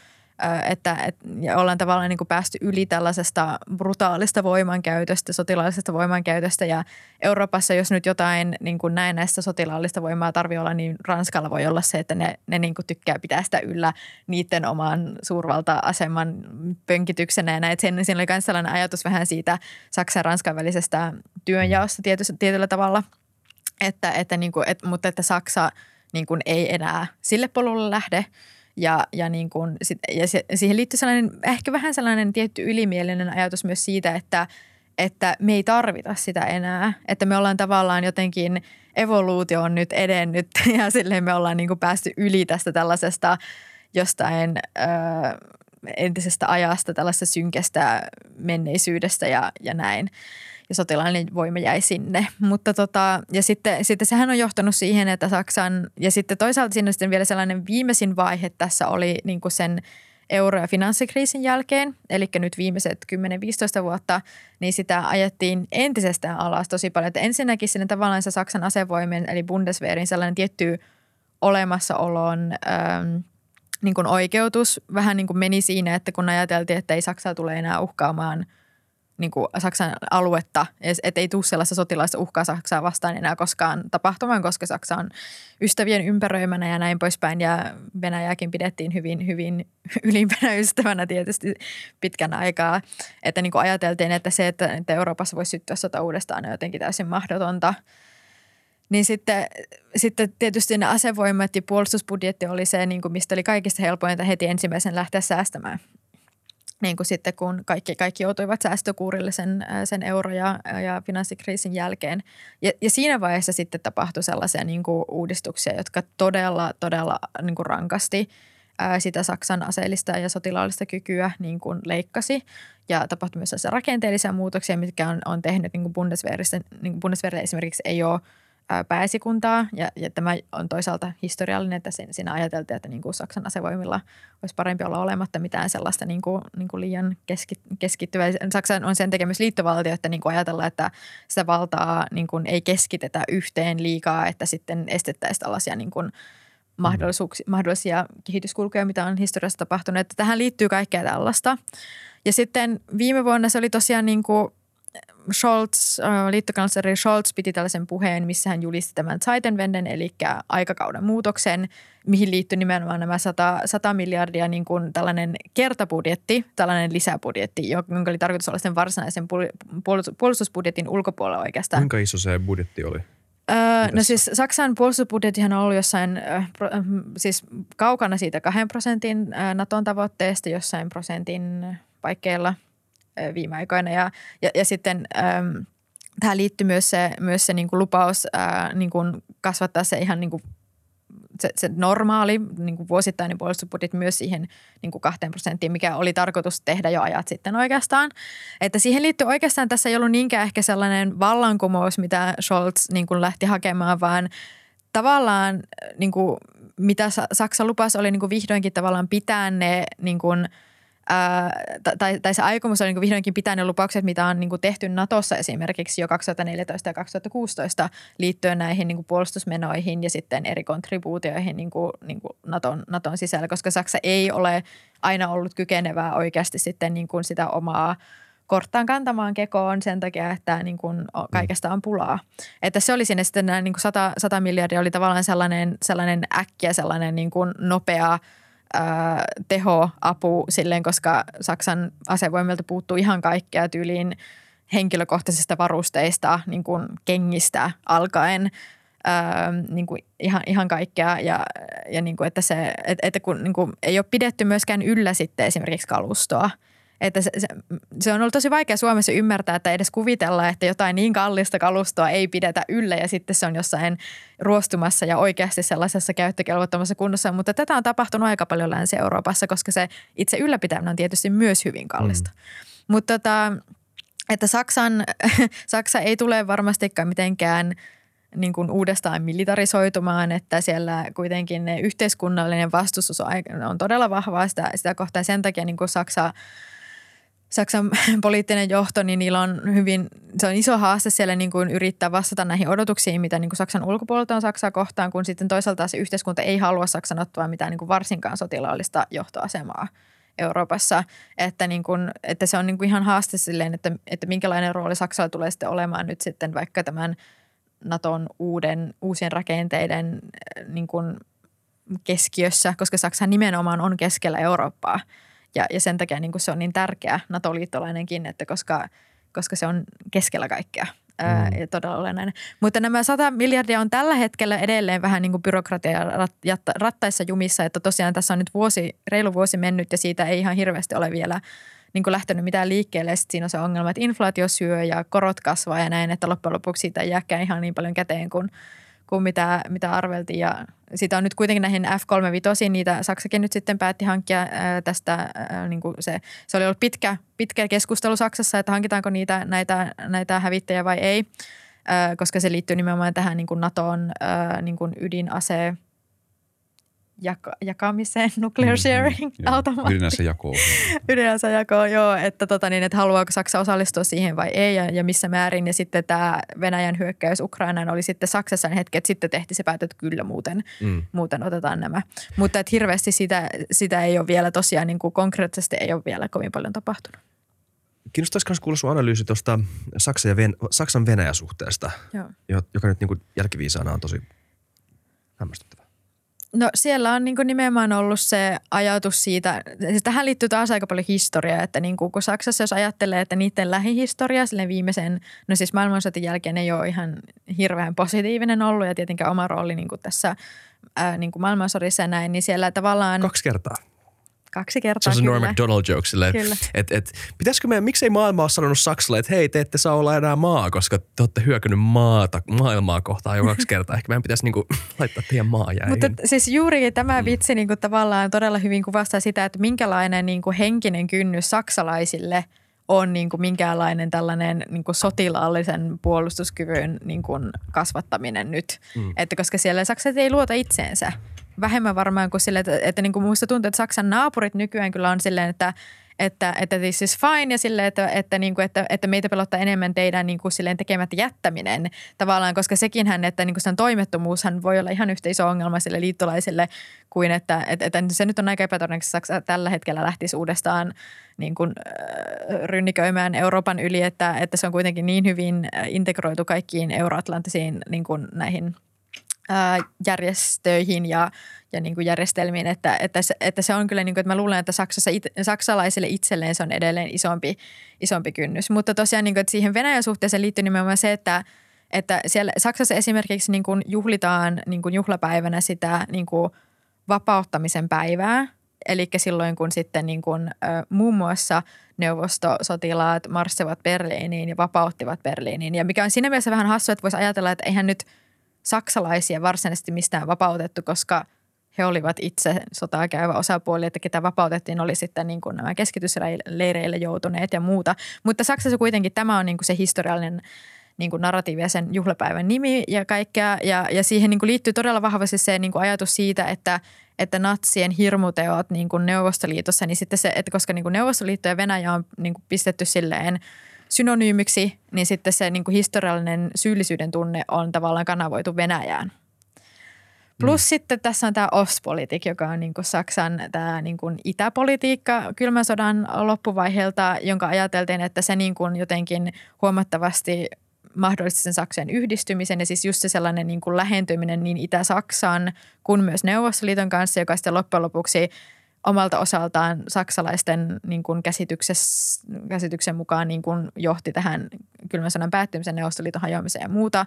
että, että ja ollaan tavallaan niin kuin päästy yli tällaisesta brutaalista voimankäytöstä, sotilaallisesta voimankäytöstä ja Euroopassa, jos nyt jotain niin kuin näistä sotilaallista voimaa tarvii olla, niin Ranskalla voi olla se, että ne, ne niin kuin tykkää pitää sitä yllä niiden oman suurvalta-aseman pönkityksenä ja näin. Siinä oli myös sellainen ajatus vähän siitä Saksan ja Ranskan välisestä työnjaosta tietyllä, tietyllä tavalla, että, että, niin kuin, että, mutta että Saksa niin kuin ei enää sille polulle lähde – ja, ja, niin kuin, ja se, siihen liittyy sellainen, ehkä vähän sellainen tietty ylimielinen ajatus myös siitä, että, että me ei tarvita sitä enää. Että me ollaan tavallaan jotenkin, evoluutio on nyt edennyt [laughs] ja silleen me ollaan niin kuin päästy yli tästä tällaisesta jostain ö, entisestä ajasta, tällaista synkestä menneisyydestä ja, ja näin. Ja sotilaallinen voima jäi sinne. [laughs] Mutta tota, ja sitten, sitten sehän on johtanut siihen, että Saksan, ja sitten toisaalta siinä sitten vielä sellainen viimeisin vaihe tässä oli niin kuin sen euro- ja finanssikriisin jälkeen, eli nyt viimeiset 10-15 vuotta, niin sitä ajettiin entisestään alas tosi paljon. Että ensinnäkin sinne tavallaan se Saksan asevoimien, eli Bundeswehrin sellainen tietty olemassaolon ähm, niin kuin oikeutus vähän niin kuin meni siinä, että kun ajateltiin, että ei Saksa tule enää uhkaamaan niin kuin Saksan aluetta, että ei tule sellaista sotilaista uhkaa Saksaa vastaan enää koskaan tapahtumaan, koska Saksa on ystävien ympäröimänä ja näin poispäin. Ja Venäjäkin pidettiin hyvin, hyvin [laughs] ylimpänä ystävänä tietysti pitkän aikaa. Että niin kuin ajateltiin, että se, että Euroopassa voisi syttyä sota uudestaan on jotenkin täysin mahdotonta – niin sitten, sitten tietysti ne asevoimat ja puolustusbudjetti oli se, niin kuin mistä oli kaikista helpointa heti ensimmäisen lähteä säästämään. Niin kuin sitten kun kaikki, kaikki joutuivat säästökuurille sen, sen euro- ja, ja finanssikriisin jälkeen. Ja, ja siinä vaiheessa sitten tapahtui sellaisia niin kuin uudistuksia, jotka todella, todella niin kuin rankasti sitä Saksan aseellista ja sotilaallista kykyä niin kuin leikkasi. Ja tapahtui myös rakenteellisia muutoksia, mitkä on, on tehnyt niin kuin Bundeswehrissa. Niin kuin Bundeswehrille esimerkiksi ei ole – pääesikuntaa ja, ja tämä on toisaalta historiallinen, että siinä ajateltiin, että niin kuin Saksan asevoimilla olisi parempi olla olematta mitään sellaista niin kuin, niin kuin liian keski, keskittyvää. Saksa on sen tekemys liittovaltio, että niin kuin ajatellaan, että sitä valtaa niin kuin ei keskitetä yhteen liikaa, että sitten estettäisiin tällaisia niin kuin mahdollisia kehityskulkuja, mitä on historiassa tapahtunut. Että tähän liittyy kaikkea tällaista. Ja sitten viime vuonna se oli tosiaan niin kuin – Scholz, äh, liittokansleri Scholz piti tällaisen puheen, missä hän julisti tämän Zeitenwenden, eli aikakauden muutoksen, mihin liittyy nimenomaan nämä 100, 100 miljardia niin kuin tällainen kertabudjetti, tällainen lisäbudjetti, jonka oli tarkoitus olla sen varsinaisen puolustusbudjetin ulkopuolella oikeastaan. Kuinka iso se budjetti oli? Öö, no siis Saksan puolustusbudjettihan on ollut jossain, äh, siis kaukana siitä kahden prosentin Naton tavoitteesta, jossain prosentin paikkeilla – viime aikoina. Ja, ja, ja sitten äm, tähän liittyy myös se, myös se niin kuin lupaus ää, niin kuin kasvattaa se ihan niin kuin se, se normaali niin kuin vuosittainen puolustusbudjetti myös siihen niin kuin kahteen prosenttiin, mikä oli tarkoitus tehdä jo ajat sitten oikeastaan. Että siihen liittyy oikeastaan, tässä ei ollut niinkään ehkä sellainen vallankumous, mitä Scholz niin kuin lähti hakemaan, vaan tavallaan niin kuin, mitä Saksa lupasi oli niin kuin vihdoinkin tavallaan pitää ne niin kuin – ää, tai, tai se aikomus on niin vihdoinkin pitää ne lupaukset, mitä on niin kuin tehty Natossa esimerkiksi jo 2014 ja 2016 liittyen näihin niin kuin puolustusmenoihin ja sitten eri kontribuutioihin niin kuin, niin kuin Naton, Naton sisällä, koska Saksa ei ole aina ollut kykenevää oikeasti sitten niin kuin sitä omaa korttaan kantamaan kekoon sen takia, että niin kuin kaikesta on pulaa. Että se oli sinne sitten nämä niin kuin 100, 100 miljardia oli tavallaan sellainen, sellainen äkkiä, sellainen niin kuin nopea – tehoapu silleen, koska Saksan asevoimilta puuttuu ihan kaikkea tyyliin henkilökohtaisista varusteista, niin kuin kengistä alkaen, ää, niin kuin ihan, ihan kaikkea. Ja, ja niin kuin, että, se, että, että kun niin kuin, ei ole pidetty myöskään yllä sitten esimerkiksi kalustoa – että se, se, se on ollut tosi vaikea Suomessa ymmärtää, että edes kuvitella, että jotain niin kallista kalustoa ei pidetä yllä ja sitten se on jossain ruostumassa ja oikeasti sellaisessa käyttökelvottomassa kunnossa. Mutta tätä on tapahtunut aika paljon Länsi-Euroopassa, koska se itse ylläpitäminen on tietysti myös hyvin kallista. Mm. Mutta tota, että Saksan, [laughs] Saksa ei tule varmastikaan mitenkään niin kuin uudestaan militarisoitumaan, että siellä kuitenkin ne yhteiskunnallinen vastustus on todella vahvaa sitä, sitä kohtaa. Sen takia niin kuin Saksa – Saksan [laughs] poliittinen johto, niin niillä on hyvin, se on iso haaste siellä niin kuin yrittää vastata näihin odotuksiin, mitä niin kuin Saksan ulkopuolelta on Saksaa kohtaan, kun sitten toisaalta se yhteiskunta ei halua Saksan ottaa mitään niin kuin varsinkaan sotilaallista johtoasemaa Euroopassa. Että, niin kuin, että se on niin kuin ihan haaste silleen, että, että minkälainen rooli Saksalla tulee sitten olemaan nyt sitten vaikka tämän Naton uuden, uusien rakenteiden niin kuin keskiössä, koska Saksa nimenomaan on keskellä Eurooppaa – ja, ja sen takia niin kuin se on niin tärkeä NATO-liittolainenkin, että koska, koska se on keskellä kaikkea ää, mm. ja todella olennainen. Mutta nämä 100 miljardia on tällä hetkellä edelleen vähän niin kuin byrokratia rat, rattaissa jumissa, että tosiaan tässä on nyt vuosi, reilu vuosi mennyt ja siitä ei ihan hirveästi ole vielä niin kuin lähtenyt mitään liikkeelle. Sitten siinä on se ongelma, että inflaatio syö ja korot kasvaa ja näin, että loppujen lopuksi siitä ei jääkään ihan niin paljon käteen kuin, kuin mitä, mitä arveltiin. Ja sitä on nyt kuitenkin näihin F-35, niitä Saksakin nyt sitten päätti hankkia ää, tästä, ää, niin kuin se, se oli ollut pitkä, pitkä keskustelu Saksassa, että hankitaanko niitä, näitä, näitä hävittäjiä vai ei, ää, koska se liittyy nimenomaan tähän niin kuin NATOn ää, niin kuin ydinase jaka- jakamiseen, [laughs] nuclear sharing, Mm-hmm. automaatti. Ydinasejakoon. [laughs] Ydinasejakoon, joo, että, tota niin, että haluaako Saksa osallistua siihen vai ei ja, ja missä määrin. Ja sitten tämä Venäjän hyökkäys Ukrainaan oli sitten Saksassa ne hetki, että sitten tehtiin se päätös, että kyllä muuten, Mm. muuten otetaan nämä. Mutta että hirveästi sitä, sitä ei ole vielä tosiaan niin kuin konkreettisesti ei ole vielä kovin paljon tapahtunut. Kiinnostaisi myös kuulla sun analyysi tuosta Saksan, ja Ven- Saksan Venäjä-suhteesta, Joo. jo- joka nyt niin kuin jälkiviisaana on tosi hämmästyttävä. No siellä on niin nimenomaan ollut se ajatus siitä, siis tähän liittyy taas aika paljon historiaa, että niin kuin, kun Saksassa jos ajattelee, että niiden lähihistoria sille viimeisen, no siis maailmansotin jälkeen ei ole ihan hirveän positiivinen ollut ja tietenkin oma rooli niin kuin tässä ää, niin kuin maailmansodissa ja näin, niin siellä tavallaan Kaksi kertaa. Kaksi Se kertaa on se Norm kyllä. MacDonald joke silleen, että et, pitäisikö meidän, miksei maailma ole sanonut Saksalle, että hei, te ette saa olla enää maa, koska te olette hyökännyt maata, maailmaa kohtaan jo kaksi kertaa. Ehkä meidän pitäisi niinku [laughs] laittaa teidän maa jäihin. Mutta siis juurikin tämä vitsi niin kuin tavallaan todella hyvin kuvastaa sitä, että minkälainen niin kuin henkinen kynnys saksalaisille on niin kuin minkäänlainen tällainen niin kuin sotilaallisen puolustuskyvyn niin kuin kasvattaminen nyt. Mm. Että koska siellä saksalaiset ei luota itseensä. Vähemmän varmaan kuin sille, että, että niin kuin muista tuntuu, että Saksan naapurit nykyään kyllä on silleen, että että, että this is fine ja silleen, että, että, niin kuin, että, että meitä pelottaa enemmän teidän niin kuin silleen tekemättä jättäminen tavallaan, koska sekinhän, että niin kuin sen toimettomuushan voi olla ihan yhtä iso ongelma sille liittolaisille kuin, että, että, että se nyt on aika epätodennäköistä, Saksa tällä hetkellä lähtisi uudestaan niin kuin, äh, rynniköimään Euroopan yli, että, että se on kuitenkin niin hyvin äh, integroitu kaikkiin euroatlanttisiin niin kuin näihin ää, järjestöihin ja, ja niin kuin järjestelmiin, että, että, se, että se on kyllä, niin kuin, että mä luulen, että Saksassa, it, saksalaisille itselleen se on edelleen isompi, isompi kynnys. Mutta tosiaan, niin kuin, että siihen Venäjän suhteeseen liittyy nimenomaan se, että, että siellä Saksassa esimerkiksi niin kuin juhlitaan niin kuin juhlapäivänä sitä niin kuin vapauttamisen päivää, Eli silloin, kun sitten niin kuin, ö, muun muassa neuvostosotilaat marssivat Berliiniin ja vapauttivat Berliiniin. Ja mikä on siinä mielessä vähän hassua, että voisi ajatella, että eihän nyt saksalaisia varsinaisesti mistään vapautettu, koska he olivat itse sotaa käyvä osapuoli, että ketä vapautettiin oli sitten niin kuin nämä keskitysleireille joutuneet ja muuta. Mutta Saksassa kuitenkin tämä on niin kuin se historiallinen niin kuin narratiivi ja sen juhlapäivän nimi ja kaikkea. Ja, ja siihen niin kuin liittyy todella vahvasti se niin kuin ajatus siitä, että, että natsien hirmuteot niin kuin Neuvostoliitossa, niin sitten se, että koska niin kuin Neuvostoliitto ja Venäjä on niin kuin pistetty silleen synonyymiksi, niin sitten se niin kuin historiallinen syyllisyyden tunne on tavallaan kanavoitu Venäjään. Plus mm. sitten tässä on tämä Ostpolitik, joka on niin kuin Saksan tämä niin kuin itäpolitiikka kylmän sodan loppuvaiheelta, jonka ajateltiin, että se niin kuin jotenkin huomattavasti mahdollisti sen Saksan yhdistymisen ja siis just se sellainen niin kuin lähentyminen niin Itä-Saksan kuin myös Neuvostoliiton kanssa, joka sitten loppujen lopuksi omalta osaltaan saksalaisten niin kuin käsityksen mukaan niin kuin johti tähän kylmän sodan päättymiseen, Neuvostoliiton hajoamiseen ja muuta.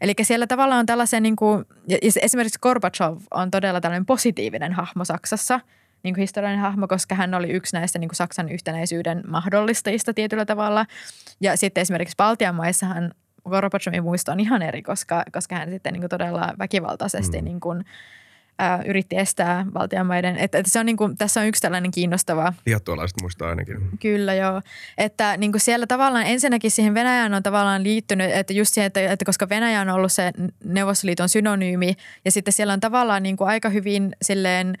Eli siellä tavallaan on tällaisen, niin kuin, ja esimerkiksi Gorbachev on todella tällainen positiivinen hahmo Saksassa, niin kuin historiallinen hahmo, koska hän oli yksi näistä niin kuin Saksan yhtenäisyyden mahdollistajista tietyllä tavalla. Ja sitten esimerkiksi Baltian maissahan Gorbachevin muisto on ihan eri, koska, koska hän sitten niin kuin todella väkivaltaisesti mm. niin kuin, ää, yritti estää valtionmaiden. Että, että se on niin kuin, tässä on yksi tällainen kiinnostava. Lihattualaiset muistaa ainakin. Kyllä joo. Että niin kuin siellä tavallaan ensinnäkin siihen Venäjään on tavallaan liittynyt, että just siihen, että, että koska Venäjä on ollut se Neuvostoliiton synonyymi ja sitten siellä on tavallaan niin kuin aika hyvin silleen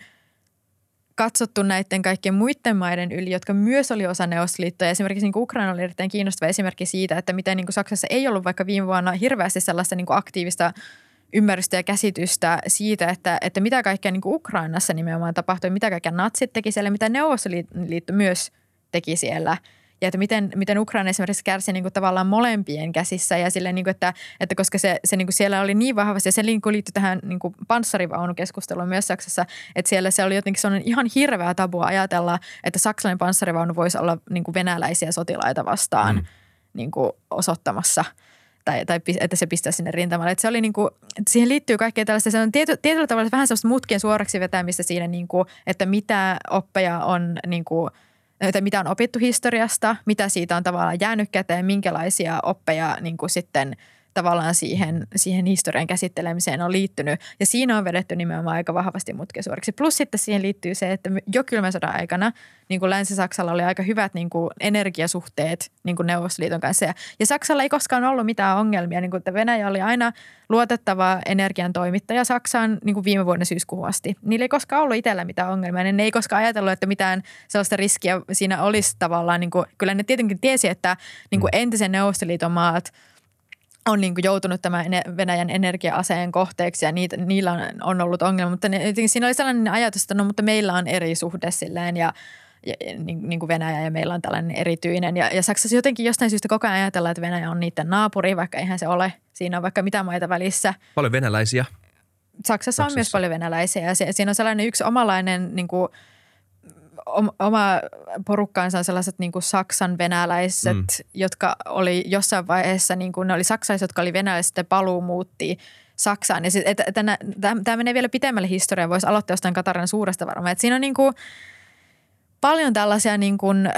katsottu näiden kaikkien muiden maiden yli, jotka myös oli osa Neuvostoliittoa. Esimerkiksi niin kuin Ukraina oli erittäin kiinnostava esimerkki siitä, että miten niin kuin Saksassa ei ollut vaikka viime vuonna hirveästi sellaista niin kuin aktiivista ymmärrystä ja käsitystä siitä, että, että mitä kaikkea niin kuin Ukrainassa nimenomaan tapahtui, mitä kaikkea natsit teki siellä, mitä Neuvostoliitto myös teki siellä. Ja että miten, miten Ukraina esimerkiksi kärsi niin kuin tavallaan molempien käsissä ja silleen, niin kuin, että, että koska se, se niin kuin siellä oli niin vahvasti ja se niin kuin liittyi tähän niin kuin panssarivaunukeskusteluun myös Saksassa, että siellä se oli jotenkin sellainen ihan hirveä tabu ajatella, että saksalainen panssarivaunu voisi olla niin kuin venäläisiä sotilaita vastaan mm. niin kuin osoittamassa – tai, tai että se pistää sinne rintamalle. Että se oli niin kuin, että siihen liittyy kaikkea tällaista, se on tiety, tietyllä tavalla vähän sellaista mutkien suoraksi vetämistä siinä, niin kuin, että mitä oppeja on, niin kuin, että mitä on opittu historiasta, mitä siitä on tavallaan jäänyt käteen, minkälaisia oppeja niin kuin sitten tavallaan siihen, siihen historian käsittelemiseen on liittynyt. Ja siinä on vedetty nimenomaan aika vahvasti mutkisuoriksi. Plus sitten siihen liittyy se, että jo kylmän sodan aikana niin kuin Länsi-Saksalla oli aika hyvät niin kuin energiasuhteet niin kuin Neuvostoliiton kanssa. Ja, ja Saksalla ei koskaan ollut mitään ongelmia. Niin kuin, että Venäjä oli aina luotettava energian toimittaja Saksaan niin kuin viime vuonna syyskuun asti. Niillä ei koskaan ollut itsellä mitään ongelmia. Ne ei koskaan ajatellut, että mitään sellaista riskiä siinä olisi tavallaan. Niin kuin, kyllä ne tietenkin tiesi, että niin kuin entisen Neuvostoliiton maat – on niin kuin joutunut tämän Venäjän energia-aseen kohteeksi ja niitä, niillä on, on ollut ongelma. Mutta ne, siinä oli sellainen ajatus, että no mutta meillä on eri suhde silleen ja, ja niin, niin kuin Venäjä ja meillä on tällainen erityinen. Ja, ja Saksassa jotenkin jostain syystä koko ajan ajatellaan, että Venäjä on niiden naapuri, vaikka eihän se ole. Siinä on vaikka mitä maita välissä. Paljon venäläisiä. Saksassa, Saksassa. on myös paljon venäläisiä ja se, siinä on sellainen yksi omalainen niin kuin – oma porukkaansa on sellaiset niin kuin Saksan venäläiset, mm. jotka oli jossain vaiheessa, niin kuin ne oli saksalaiset, jotka oli venäläiset ja paluu muutti Saksaan. Ja sit, et, et, tämä menee vielä pitemmälle historiaan, voisi aloittaa jostain Katarinan suuresta varmaan. Et siinä on niin kuin paljon tällaisia niin kuin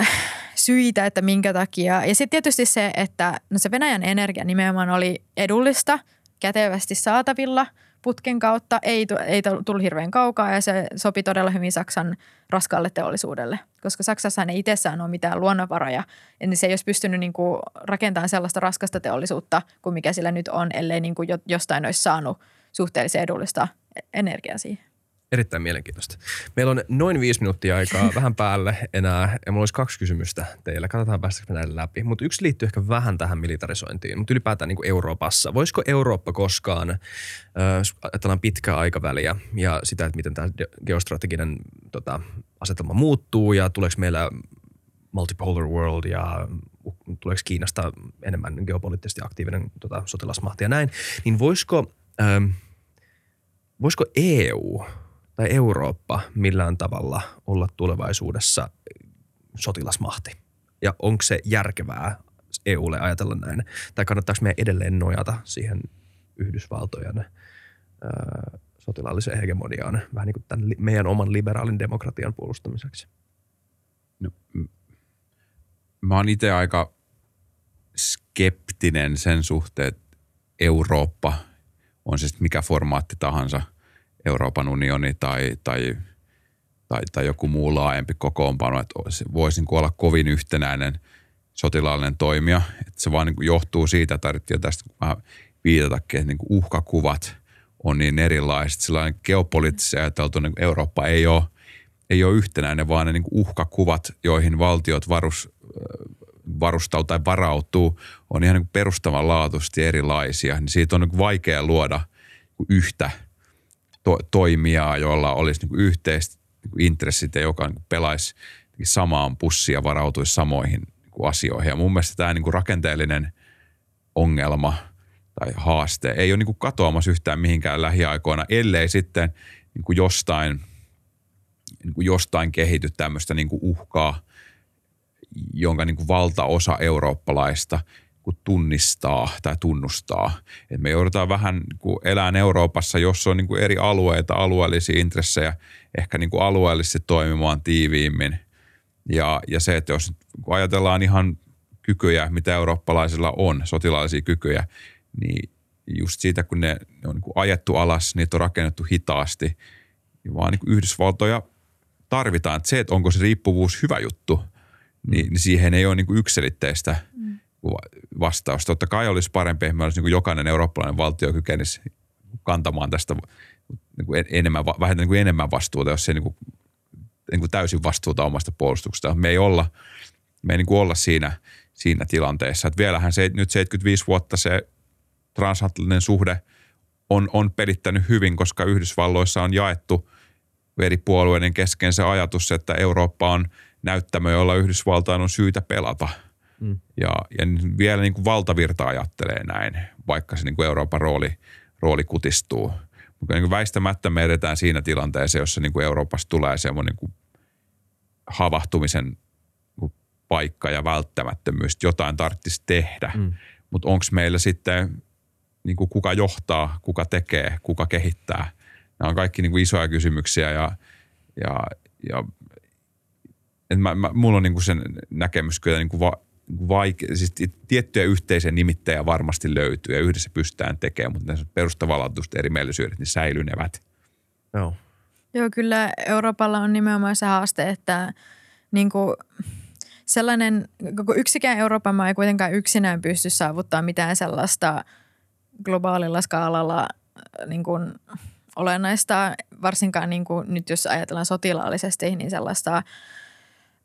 syitä, että minkä takia. Ja sitten tietysti se, että no se Venäjän energia nimenomaan oli edullista, kätevästi saatavilla – putken kautta, ei, ei tullut hirveän kaukaa ja se sopi todella hyvin Saksan raskaalle teollisuudelle, koska Saksassa ei itsessään ole mitään luonnonvaroja, niin se ei olisi pystynyt niin kuin rakentamaan sellaista raskasta teollisuutta kuin mikä sillä nyt on, ellei niin kuin jostain olisi saanut suhteellisen edullista energiaa siihen. Erittäin mielenkiintoista. Meillä on noin viisi minuuttia aikaa [laughs] vähän päälle enää ja mulla olisi kaksi kysymystä teille. Katsotaan päästäkö näille läpi. Mutta yksi liittyy ehkä vähän tähän militarisointiin, mutta ylipäätään niin kuin Euroopassa. Voisiko Eurooppa koskaan, äh, ajatellaan pitkää aikaväliä ja sitä, että miten tämä geostrateginen tota, asetelma muuttuu ja tuleeko meillä multipolar world ja tuleeko Kiinasta enemmän geopoliittisesti aktiivinen tota, sotilasmahti ja näin, niin voisiko, ähm, voisiko EU – tai Eurooppa millään tavalla olla tulevaisuudessa sotilasmahti? Ja onko se järkevää EUlle ajatella näin? Tai kannattaako meidän edelleen nojata siihen Yhdysvaltojen ää, sotilaalliseen hegemoniaan vähän niin kuin tämän meidän oman liberaalin demokratian puolustamiseksi? No, mä oon itse aika skeptinen sen suhteen, että Eurooppa, on se mikä formaatti tahansa – Euroopan unioni tai, tai, tai, tai joku muu laajempi kokoonpano, että voisi niin olla kovin yhtenäinen sotilaallinen toimija. Että se vaan niin johtuu siitä, että tarvittiin tästä vähän viitatakin, että niin uhkakuvat on niin erilaiset. Sellainen geopoliittisesti ajateltu niin Eurooppa ei ole, ei ole yhtenäinen, vaan ne niin uhkakuvat, joihin valtiot varus, varustautuu tai varautuu, on ihan niin perustavanlaatuisesti erilaisia. Niin siitä on niin vaikea luoda yhtä – to, toimijaa, joilla olisi niin yhteiset niin intressit ja joka niin pelaisi samaan pussiin ja varautuisi samoihin niin asioihin. Ja mun mielestä tämä niin rakenteellinen ongelma tai haaste ei ole niin katoamassa yhtään mihinkään lähiaikoina, ellei sitten niin jostain, niin jostain kehity tämmöistä niin uhkaa, jonka niin valtaosa eurooppalaista – kuin tunnistaa tai tunnustaa. Et me joudutaan vähän niin kuin elämään Euroopassa, jossa on niin kuin eri alueita, alueellisia intressejä, ehkä niin kuin alueellisesti toimimaan tiiviimmin. Ja, ja se, että jos ajatellaan ihan kykyjä, mitä eurooppalaisilla on, sotilaallisia kykyjä, niin just siitä, kun ne, ne on niin kuin ajettu alas, niitä on rakennettu hitaasti, niin vaan niin kuin Yhdysvaltoja tarvitaan. Että se, että onko se riippuvuus hyvä juttu, niin, niin siihen ei ole niin kuin yksilitteistä mm vastaus. Totta kai olisi parempi, että olisi niin jokainen eurooppalainen valtio kykenisi kantamaan tästä niin kuin enemmän, vähintään niin kuin enemmän vastuuta, jos se niin kuin, niin kuin täysin vastuuta omasta puolustuksesta. Me ei olla, me ei niin kuin olla siinä, siinä tilanteessa. Että vielähän se, nyt 75 vuotta se transatlanttinen suhde on, on pelittänyt hyvin, koska Yhdysvalloissa on jaettu eri puolueiden kesken se ajatus, että Eurooppa on näyttämö, jolla Yhdysvaltain on syytä pelata. Ja, ja vielä niin kuin valtavirta ajattelee näin, vaikka se niin kuin Euroopan rooli, rooli kutistuu. Mutta niin kuin väistämättä me edetään siinä tilanteessa, jossa niin kuin Euroopassa tulee semmoinen niin kuin havahtumisen niin paikka ja välttämättömyys, että jotain tarvitsisi tehdä. Mm. Mutta onko meillä sitten, niin kuin kuka johtaa, kuka tekee, kuka kehittää? Nämä on kaikki niin kuin isoja kysymyksiä ja, ja, ja et mä, mä, mulla on niin kuin sen näkemys kyllä niin kuin va, vaike- siis tiettyjä yhteisiä nimittäjä varmasti löytyy ja yhdessä pystytään tekemään, mutta ne perustavanlaatuiset erimielisyydet niin säilynevät. Joo. Joo, kyllä Euroopalla on nimenomaan se haaste, että niin kuin sellainen, koko yksikään Euroopan maa ei kuitenkaan yksinään pysty saavuttamaan mitään sellaista globaalilla skaalalla niin kuin olennaista, varsinkaan niin kuin nyt jos ajatellaan sotilaallisesti, niin sellaista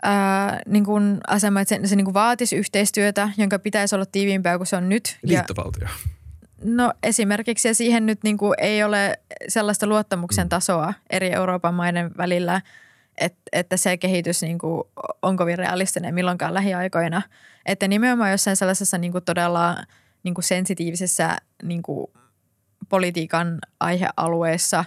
ää, niin kuin asema, että se, se niin kuin vaatisi yhteistyötä, jonka pitäisi olla tiiviimpää kuin se on nyt. Ja, Liittovaltio. no esimerkiksi ja siihen nyt niin kuin ei ole sellaista luottamuksen tasoa eri Euroopan maiden välillä, että, että se kehitys niin kuin on kovin realistinen milloinkaan lähiaikoina. Että nimenomaan jossain sellaisessa niin kuin todella niin kuin sensitiivisessä niin kuin politiikan aihealueessa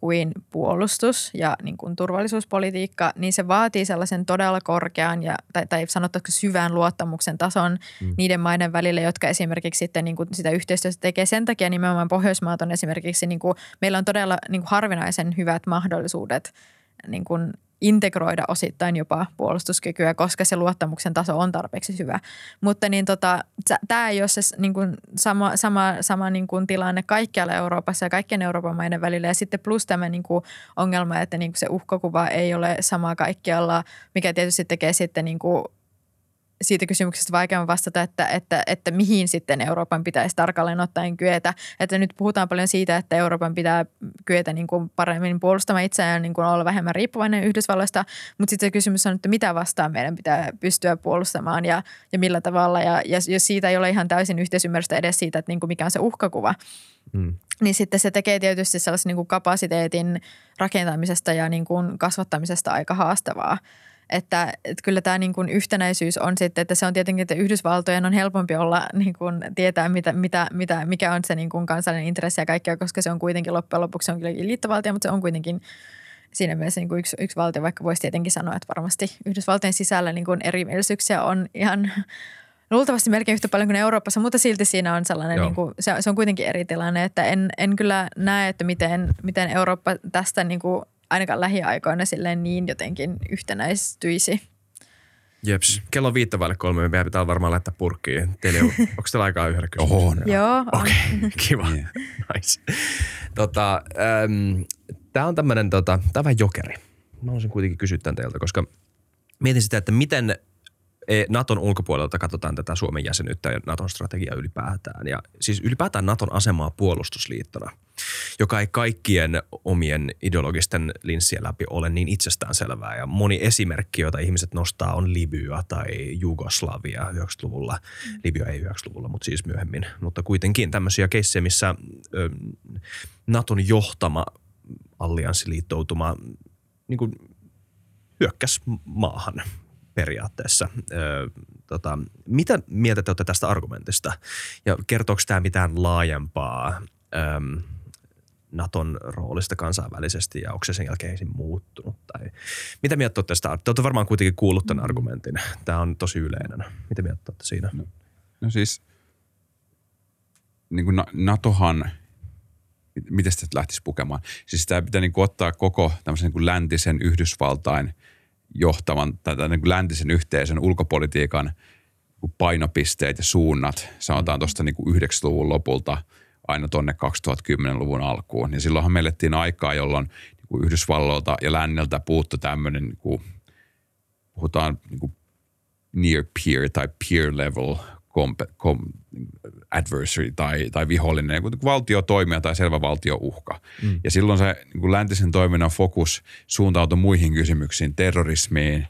kuin puolustus ja niin kuin turvallisuuspolitiikka, niin se vaatii sellaisen todella korkean ja, tai, tai sanottaisiko syvän luottamuksen tason mm. niiden maiden välillä, jotka esimerkiksi sitten niin kuin sitä yhteistyötä tekee. Sen takia nimenomaan Pohjoismaat on esimerkiksi, niin kuin, meillä on todella niin kuin harvinaisen hyvät mahdollisuudet niin kuin integroida osittain jopa puolustuskykyä, koska se luottamuksen taso on tarpeeksi hyvä. Mutta niin tota, tämä ei ole se niin kuin sama, sama, sama niin kuin tilanne kaikkialla Euroopassa ja kaikkien Euroopan maiden välillä. Ja sitten plus tämä niin kuin ongelma, että niin kuin se uhkakuva ei ole sama kaikkialla, mikä tietysti tekee sitten niin kuin siitä kysymyksestä vaikeammin vastata, että, että, että mihin sitten Euroopan pitäisi tarkalleen ottaen kyetä. Että nyt puhutaan paljon siitä, että Euroopan pitää kyetä niin kuin paremmin puolustamaan itseään, niin kuin olla vähemmän riippuvainen Yhdysvalloista, mutta sitten se kysymys on, että mitä vastaan meidän pitää pystyä puolustamaan ja, ja millä tavalla. Ja, ja jos siitä ei ole ihan täysin yhteisymmärrystä edes siitä, että niin kuin mikä on se uhkakuva, mm. niin sitten se tekee tietysti sellaisen niin kuin kapasiteetin rakentamisesta ja niin kuin kasvattamisesta aika haastavaa. Että, että kyllä tämä niin kuin yhtenäisyys on sitten, että se on tietenkin, että Yhdysvaltojen on helpompi olla niin kuin tietää, mitä, mitä, mitä, mikä on se niin kuin kansallinen intressi ja kaikkea, koska se on kuitenkin loppujen lopuksi se on kyllä liittovaltio, mutta se on kuitenkin siinä mielessä niin kuin yksi, yksi valtio, vaikka voisi tietenkin sanoa, että varmasti Yhdysvaltojen sisällä niin kuin erimielisyyksiä on ihan luultavasti melkein yhtä paljon kuin Euroopassa, mutta silti siinä on sellainen, niin kuin, se, se on kuitenkin eri tilanne, että en, en kyllä näe, että miten, miten Eurooppa tästä niin kuin ainakaan lähiaikoina silleen niin jotenkin yhtenäistyisi. Jeps. Kello on viittä vaille kolme. Meidän pitää varmaan laittaa purkkiin. Teille, on, onko teillä aikaa yhdellä kysymyksellä? On. Joo. Okei, okay, kiva. Yeah. nice. Tota, ähm, tämä on tämmöinen, tota, tämä on vähän jokeri. Mä haluaisin kuitenkin kysyä tämän teiltä, koska mietin sitä, että miten Naton ulkopuolelta katsotaan tätä Suomen jäsenyyttä ja Naton strategiaa ylipäätään. Ja siis ylipäätään Naton asemaa puolustusliittona, joka ei kaikkien omien ideologisten linssien läpi ole niin itsestään selvää. Ja moni esimerkki, joita ihmiset nostaa, on Libya tai Jugoslavia 90-luvulla. Libya ei 90-luvulla, mutta siis myöhemmin. Mutta kuitenkin tämmöisiä keissejä, missä ö, Naton johtama allianssiliittoutuma niin kuin hyökkäsi maahan – periaatteessa. Ö, tota, mitä mieltä te olette tästä argumentista? Ja kertooko tämä mitään laajempaa ö, Naton roolista kansainvälisesti ja onko se sen jälkeen muuttunut? Tai mitä mieltä olette tästä? Te olette varmaan kuitenkin kuullut tämän argumentin. Tämä on tosi yleinen. Mitä mieltä olette siinä? No, no siis niin kuin NATOhan, miten sitä lähtisi pukemaan? Siis tämä pitää niin kuin ottaa koko tämmöisen niin kuin läntisen Yhdysvaltain – johtavan tätä niin kuin läntisen yhteisön ulkopolitiikan niin painopisteet ja suunnat, sanotaan tuosta niin 90-luvun lopulta aina tuonne 2010-luvun alkuun. Ja silloinhan me aikaa, jolloin niin kuin Yhdysvalloilta ja länneltä puuttu tämmöinen, niin kuin, puhutaan niin kuin near peer tai peer level kom, kom, adversary tai, tai vihollinen, niin valtiotoimija tai selvä valtiouhka. Mm. Ja silloin se niin kuin läntisen toiminnan fokus suuntautui muihin kysymyksiin, terrorismiin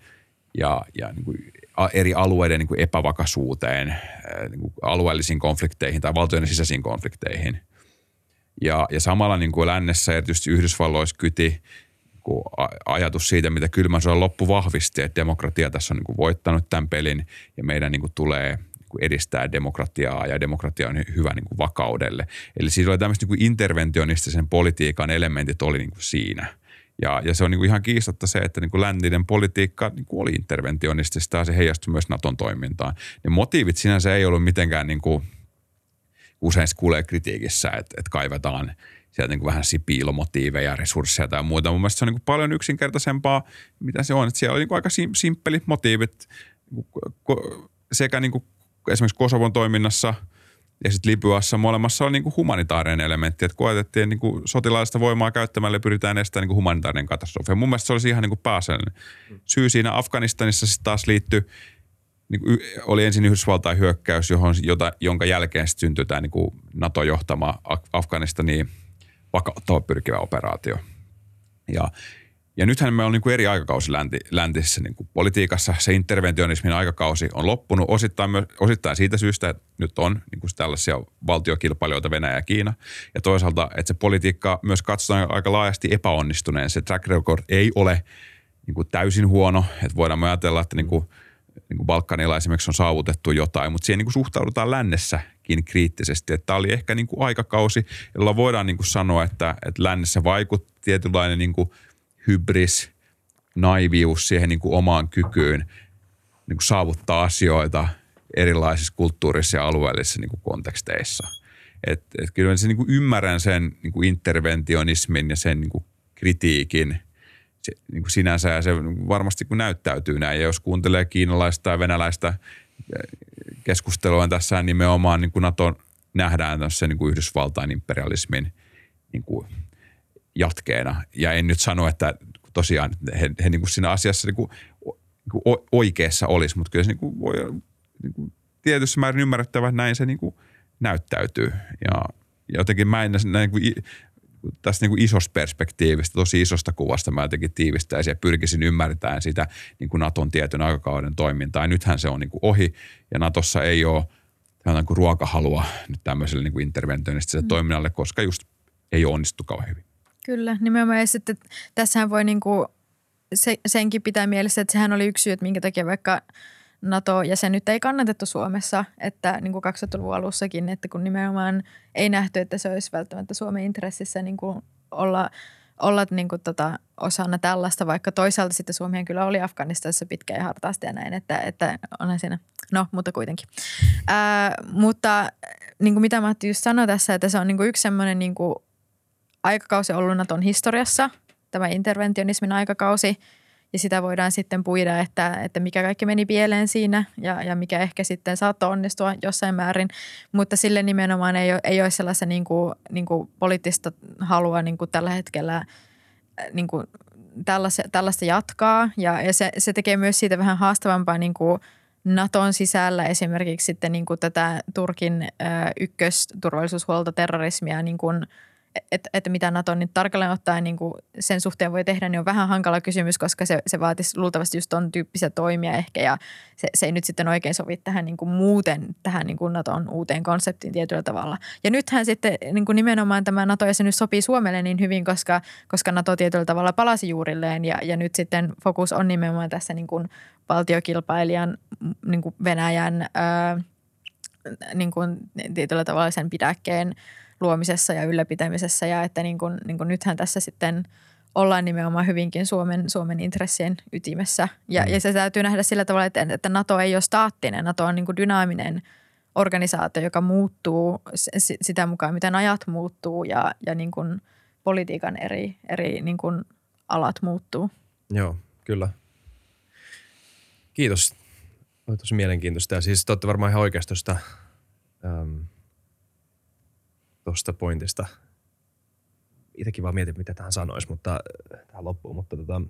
ja, ja niin kuin eri alueiden niin kuin epävakaisuuteen, niin kuin alueellisiin konflikteihin tai valtioiden sisäisiin konflikteihin. Ja, ja samalla niin kuin lännessä erityisesti Yhdysvalloissa kyti niin ajatus siitä, mitä kylmän sodan loppu vahvisti, että demokratia tässä on niin kuin voittanut tämän pelin ja meidän niin kuin tulee – kuin edistää demokratiaa ja demokratia on hyvä niin kuin vakaudelle. Eli siinä oli tämmöistä niin interventionistisen politiikan elementit oli niin kuin siinä. Ja, ja se on niin kuin ihan kiistatta se, että niin kuin läntinen politiikka niin kuin oli interventionistista ja se heijastui myös Naton toimintaan. Ne motiivit sinänsä ei ollut mitenkään niin kuin, usein se kuulee kritiikissä, että, että kaivetaan sieltä niin kuin vähän piilomotiiveja, resursseja tai muuta. Mun mielestä se on niin kuin paljon yksinkertaisempaa, mitä se on. Että siellä oli niin kuin aika simppelit motiivit. Niin sekä niin kuin esimerkiksi Kosovon toiminnassa ja sitten Libyassa molemmassa oli niin kuin humanitaarinen elementti, että koetettiin niin kuin sotilaallista voimaa käyttämällä pyritään estämään niin kuin humanitaarinen katastrofi. Ja mun mielestä se olisi ihan niin kuin pääasiallinen syy siinä Afganistanissa sitten taas liittyi niin oli ensin Yhdysvaltain hyökkäys, johon, jota, jonka jälkeen sitten syntyi tämä niin NATO-johtama Afganistaniin vakauttava pyrkivä operaatio. Ja, ja nythän me on niin kuin eri aikakausi länti, läntisessä niin kuin politiikassa. Se interventionismin aikakausi on loppunut osittain, myös, osittain siitä syystä, että nyt on niin kuin tällaisia valtiokilpailijoita Venäjä ja Kiina. Ja toisaalta, että se politiikka myös katsotaan aika laajasti epäonnistuneen. Se track record ei ole niin kuin täysin huono. Että voidaan ajatella, että niin kuin – niin kuin Balkanilla esimerkiksi on saavutettu jotain, mutta siihen niin kuin suhtaudutaan lännessäkin kriittisesti. Että tämä oli ehkä niin kuin aikakausi, jolla voidaan niin kuin sanoa, että, että lännessä vaikutti tietynlainen niin kuin hybris, naivius siihen niin kuin omaan kykyyn niin kuin saavuttaa asioita erilaisissa kulttuurisissa ja alueellisissa niin kuin konteksteissa. Et, et kyllä se, niin kuin ymmärrän sen niin kuin interventionismin ja sen niin kuin kritiikin – se, niin kuin sinänsä ja se varmasti kun näyttäytyy näin. Ja jos kuuntelee kiinalaista tai venäläistä eh, keskustelua tässä nimenomaan niin kuin NATO nähdään tässä niin kuin Yhdysvaltain imperialismin niin kuin jatkeena. Ja en nyt sano, että tosiaan he, he niin kuin siinä asiassa niin kuin, niin kuin oikeassa olisi, mutta kyllä se niin kuin voi niin kuin tietyssä määrin ymmärrettävä, että näin se niin kuin näyttäytyy. Ja jotenkin mä en näin, niin kuin tästä niin kuin isosta perspektiivistä, tosi isosta kuvasta mä jotenkin tiivistäisin ja pyrkisin ymmärtämään sitä niin kuin Naton tietyn aikakauden toimintaa. Ja nythän se on niin kuin ohi ja Natossa ei ole niin kuin ruokahalua nyt tämmöiselle niin kuin interventionistiselle mm. toiminnalle, koska just ei onnistu kauhean hyvin. Kyllä, nimenomaan. Ja sitten tässähän voi niin kuin se, senkin pitää mielessä, että sehän oli yksi syy, että minkä takia vaikka – NATO-jäsenyt ei kannatettu Suomessa, että niin kuin 2000-luvun alussakin, että kun nimenomaan ei nähty, että se olisi välttämättä Suomen intressissä niin kuin olla, olla niin kuin tota, osana tällaista, vaikka toisaalta sitten Suomihan kyllä oli Afganistanissa pitkä ja hartaasti ja näin, että, että onhan siinä, no mutta kuitenkin. Ää, mutta niin kuin mitä Matti just sanoi tässä, että se on niin kuin yksi semmoinen niin kuin aikakausi ollut Naton historiassa, tämä interventionismin aikakausi – ja sitä voidaan sitten puida, että, että mikä kaikki meni pieleen siinä ja, ja mikä ehkä sitten saattoi onnistua jossain määrin. Mutta sille nimenomaan ei ole, ei ole sellaista niin kuin, niin kuin poliittista halua niin kuin tällä hetkellä äh, niin kuin tällaista, tällaista jatkaa. Ja, ja se, se tekee myös siitä vähän haastavampaa niin kuin Naton sisällä esimerkiksi sitten niin kuin tätä Turkin ö, äh, ykkösturvallisuushuolta terrorismia niin kuin – että, että mitä NATO nyt tarkalleen ottaen niin kuin sen suhteen voi tehdä, niin on vähän hankala kysymys, koska se, se vaatisi luultavasti just ton tyyppisiä toimia ehkä ja se, se ei nyt sitten oikein sovi tähän niin kuin muuten tähän niin kuin Naton uuteen konseptiin tietyllä tavalla. Ja nythän sitten niin kuin nimenomaan tämä NATO-jäsenyys sopii Suomelle niin hyvin, koska, koska NATO tietyllä tavalla palasi juurilleen ja, ja nyt sitten fokus on nimenomaan tässä niin kuin valtiokilpailijan niin kuin Venäjän ää, niin kuin tietyllä tavalla sen pidäkkeen – luomisessa ja ylläpitämisessä ja että niin kuin, niin kuin nythän tässä sitten ollaan nimenomaan hyvinkin Suomen, Suomen intressien ytimessä. Ja, mm. ja se täytyy nähdä sillä tavalla, että, että NATO ei ole staattinen, NATO on niin kuin dynaaminen organisaatio, joka muuttuu sitä mukaan, miten ajat muuttuu ja, ja niin kuin politiikan eri, eri niin kuin alat muuttuu. Joo, kyllä. Kiitos. Oli tosi mielenkiintoista. Ja siis te olette varmaan ihan oikeasti tuosta ähm, tuosta pointista. Itsekin vaan mietin, mitä tähän sanoisi, mutta äh, tähän loppuun. Mutta tota,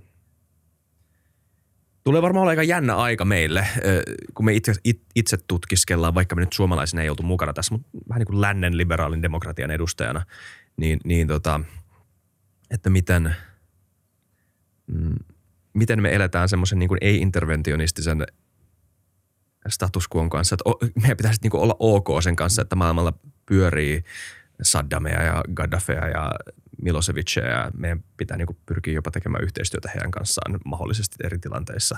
tulee varmaan olla aika jännä aika meille, äh, kun me itse, itse tutkiskellaan, vaikka me nyt suomalaisina ei oltu mukana tässä, mutta vähän niin kuin lännen liberaalin demokratian edustajana, niin, niin tota, että miten, mm, miten me eletään semmoisen niin ei-interventionistisen status kanssa, että meidän pitäisi niin olla ok sen kanssa, että maailmalla pyörii Saddamia ja Gaddafia ja Milosevicia ja meidän pitää niin pyrkiä jopa tekemään yhteistyötä heidän kanssaan mahdollisesti eri tilanteissa.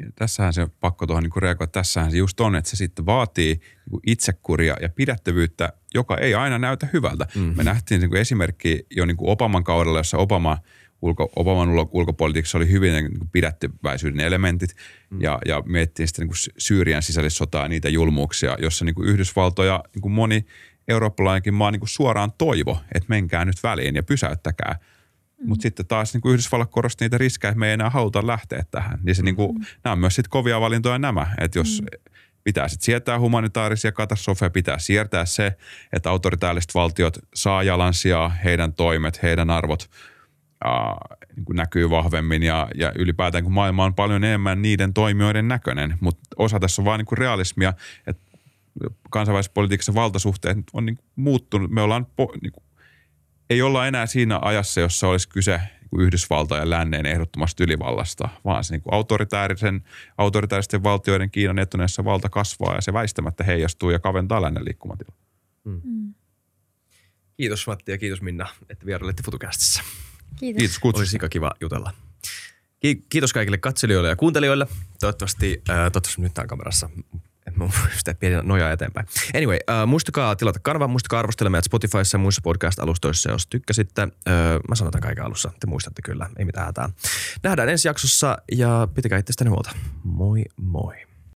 Ja tässähän se on pakko tuohon niin reagoida. Tässähän se just on, että se sitten vaatii niin itsekuria ja pidättävyyttä, joka ei aina näytä hyvältä. Mm. Me nähtiin niin esimerkki jo niin Obaman kaudella, jossa Obama ulko, Obaman ulkopolitiikassa oli hyvin niin pidättyväisyyden elementit mm. ja, ja miettii sitten niin Syyrian sisällissotaa ja niitä julmuuksia, jossa niin Yhdysvaltoja niin moni – eurooppalainenkin maa niin kuin suoraan toivo, että menkää nyt väliin ja pysäyttäkää. Mm. Mutta sitten taas niin kuin Yhdysvallat korosti niitä riskejä, että me ei enää haluta lähteä tähän. Niin se, mm. niin kuin, nämä on myös sitten kovia valintoja nämä, että jos mm. pitää sitten sietää humanitaarisia katastrofeja, pitää siirtää se, että autoritaariset valtiot saa jalansijaa, heidän toimet, heidän arvot ää, niin kuin näkyy vahvemmin ja, ja ylipäätään kun maailma on paljon enemmän niiden toimijoiden näköinen, mutta osa tässä on vaan niin kuin realismia, että kansainvälisessä politiikassa valtasuhteet on niin muuttunut. Me ollaan, po, niin kuin, ei olla enää siinä ajassa, jossa olisi kyse niin Yhdysvaltain ja länneen ehdottomasta ylivallasta, vaan se niin kuin autoritäärisen, autoritääristen valtioiden Kiinan etuneessa valta kasvaa ja se väistämättä heijastuu ja kaventaa lännen liikkumatila. Mm. Kiitos Matti ja kiitos Minna, että vierailitte FutuCastissa. Kiitos. Kiitos Oli kutsusta. sika kiva jutella. Ki- Kiitos kaikille katselijoille ja kuuntelijoille. Toivottavasti, äh, toivottavasti nyt tämä on kamerassa. Mä sitä pieni nojaa eteenpäin. Anyway, äh, muistakaa tilata kanava, muistakaa arvostella meidät Spotifyssa ja muissa podcast-alustoissa, jos tykkäsitte. Äh, mä sanon tämän kaiken alussa, te muistatte kyllä, ei mitään hätää. Nähdään ensi jaksossa ja pitäkää itsestänne huolta. Moi moi.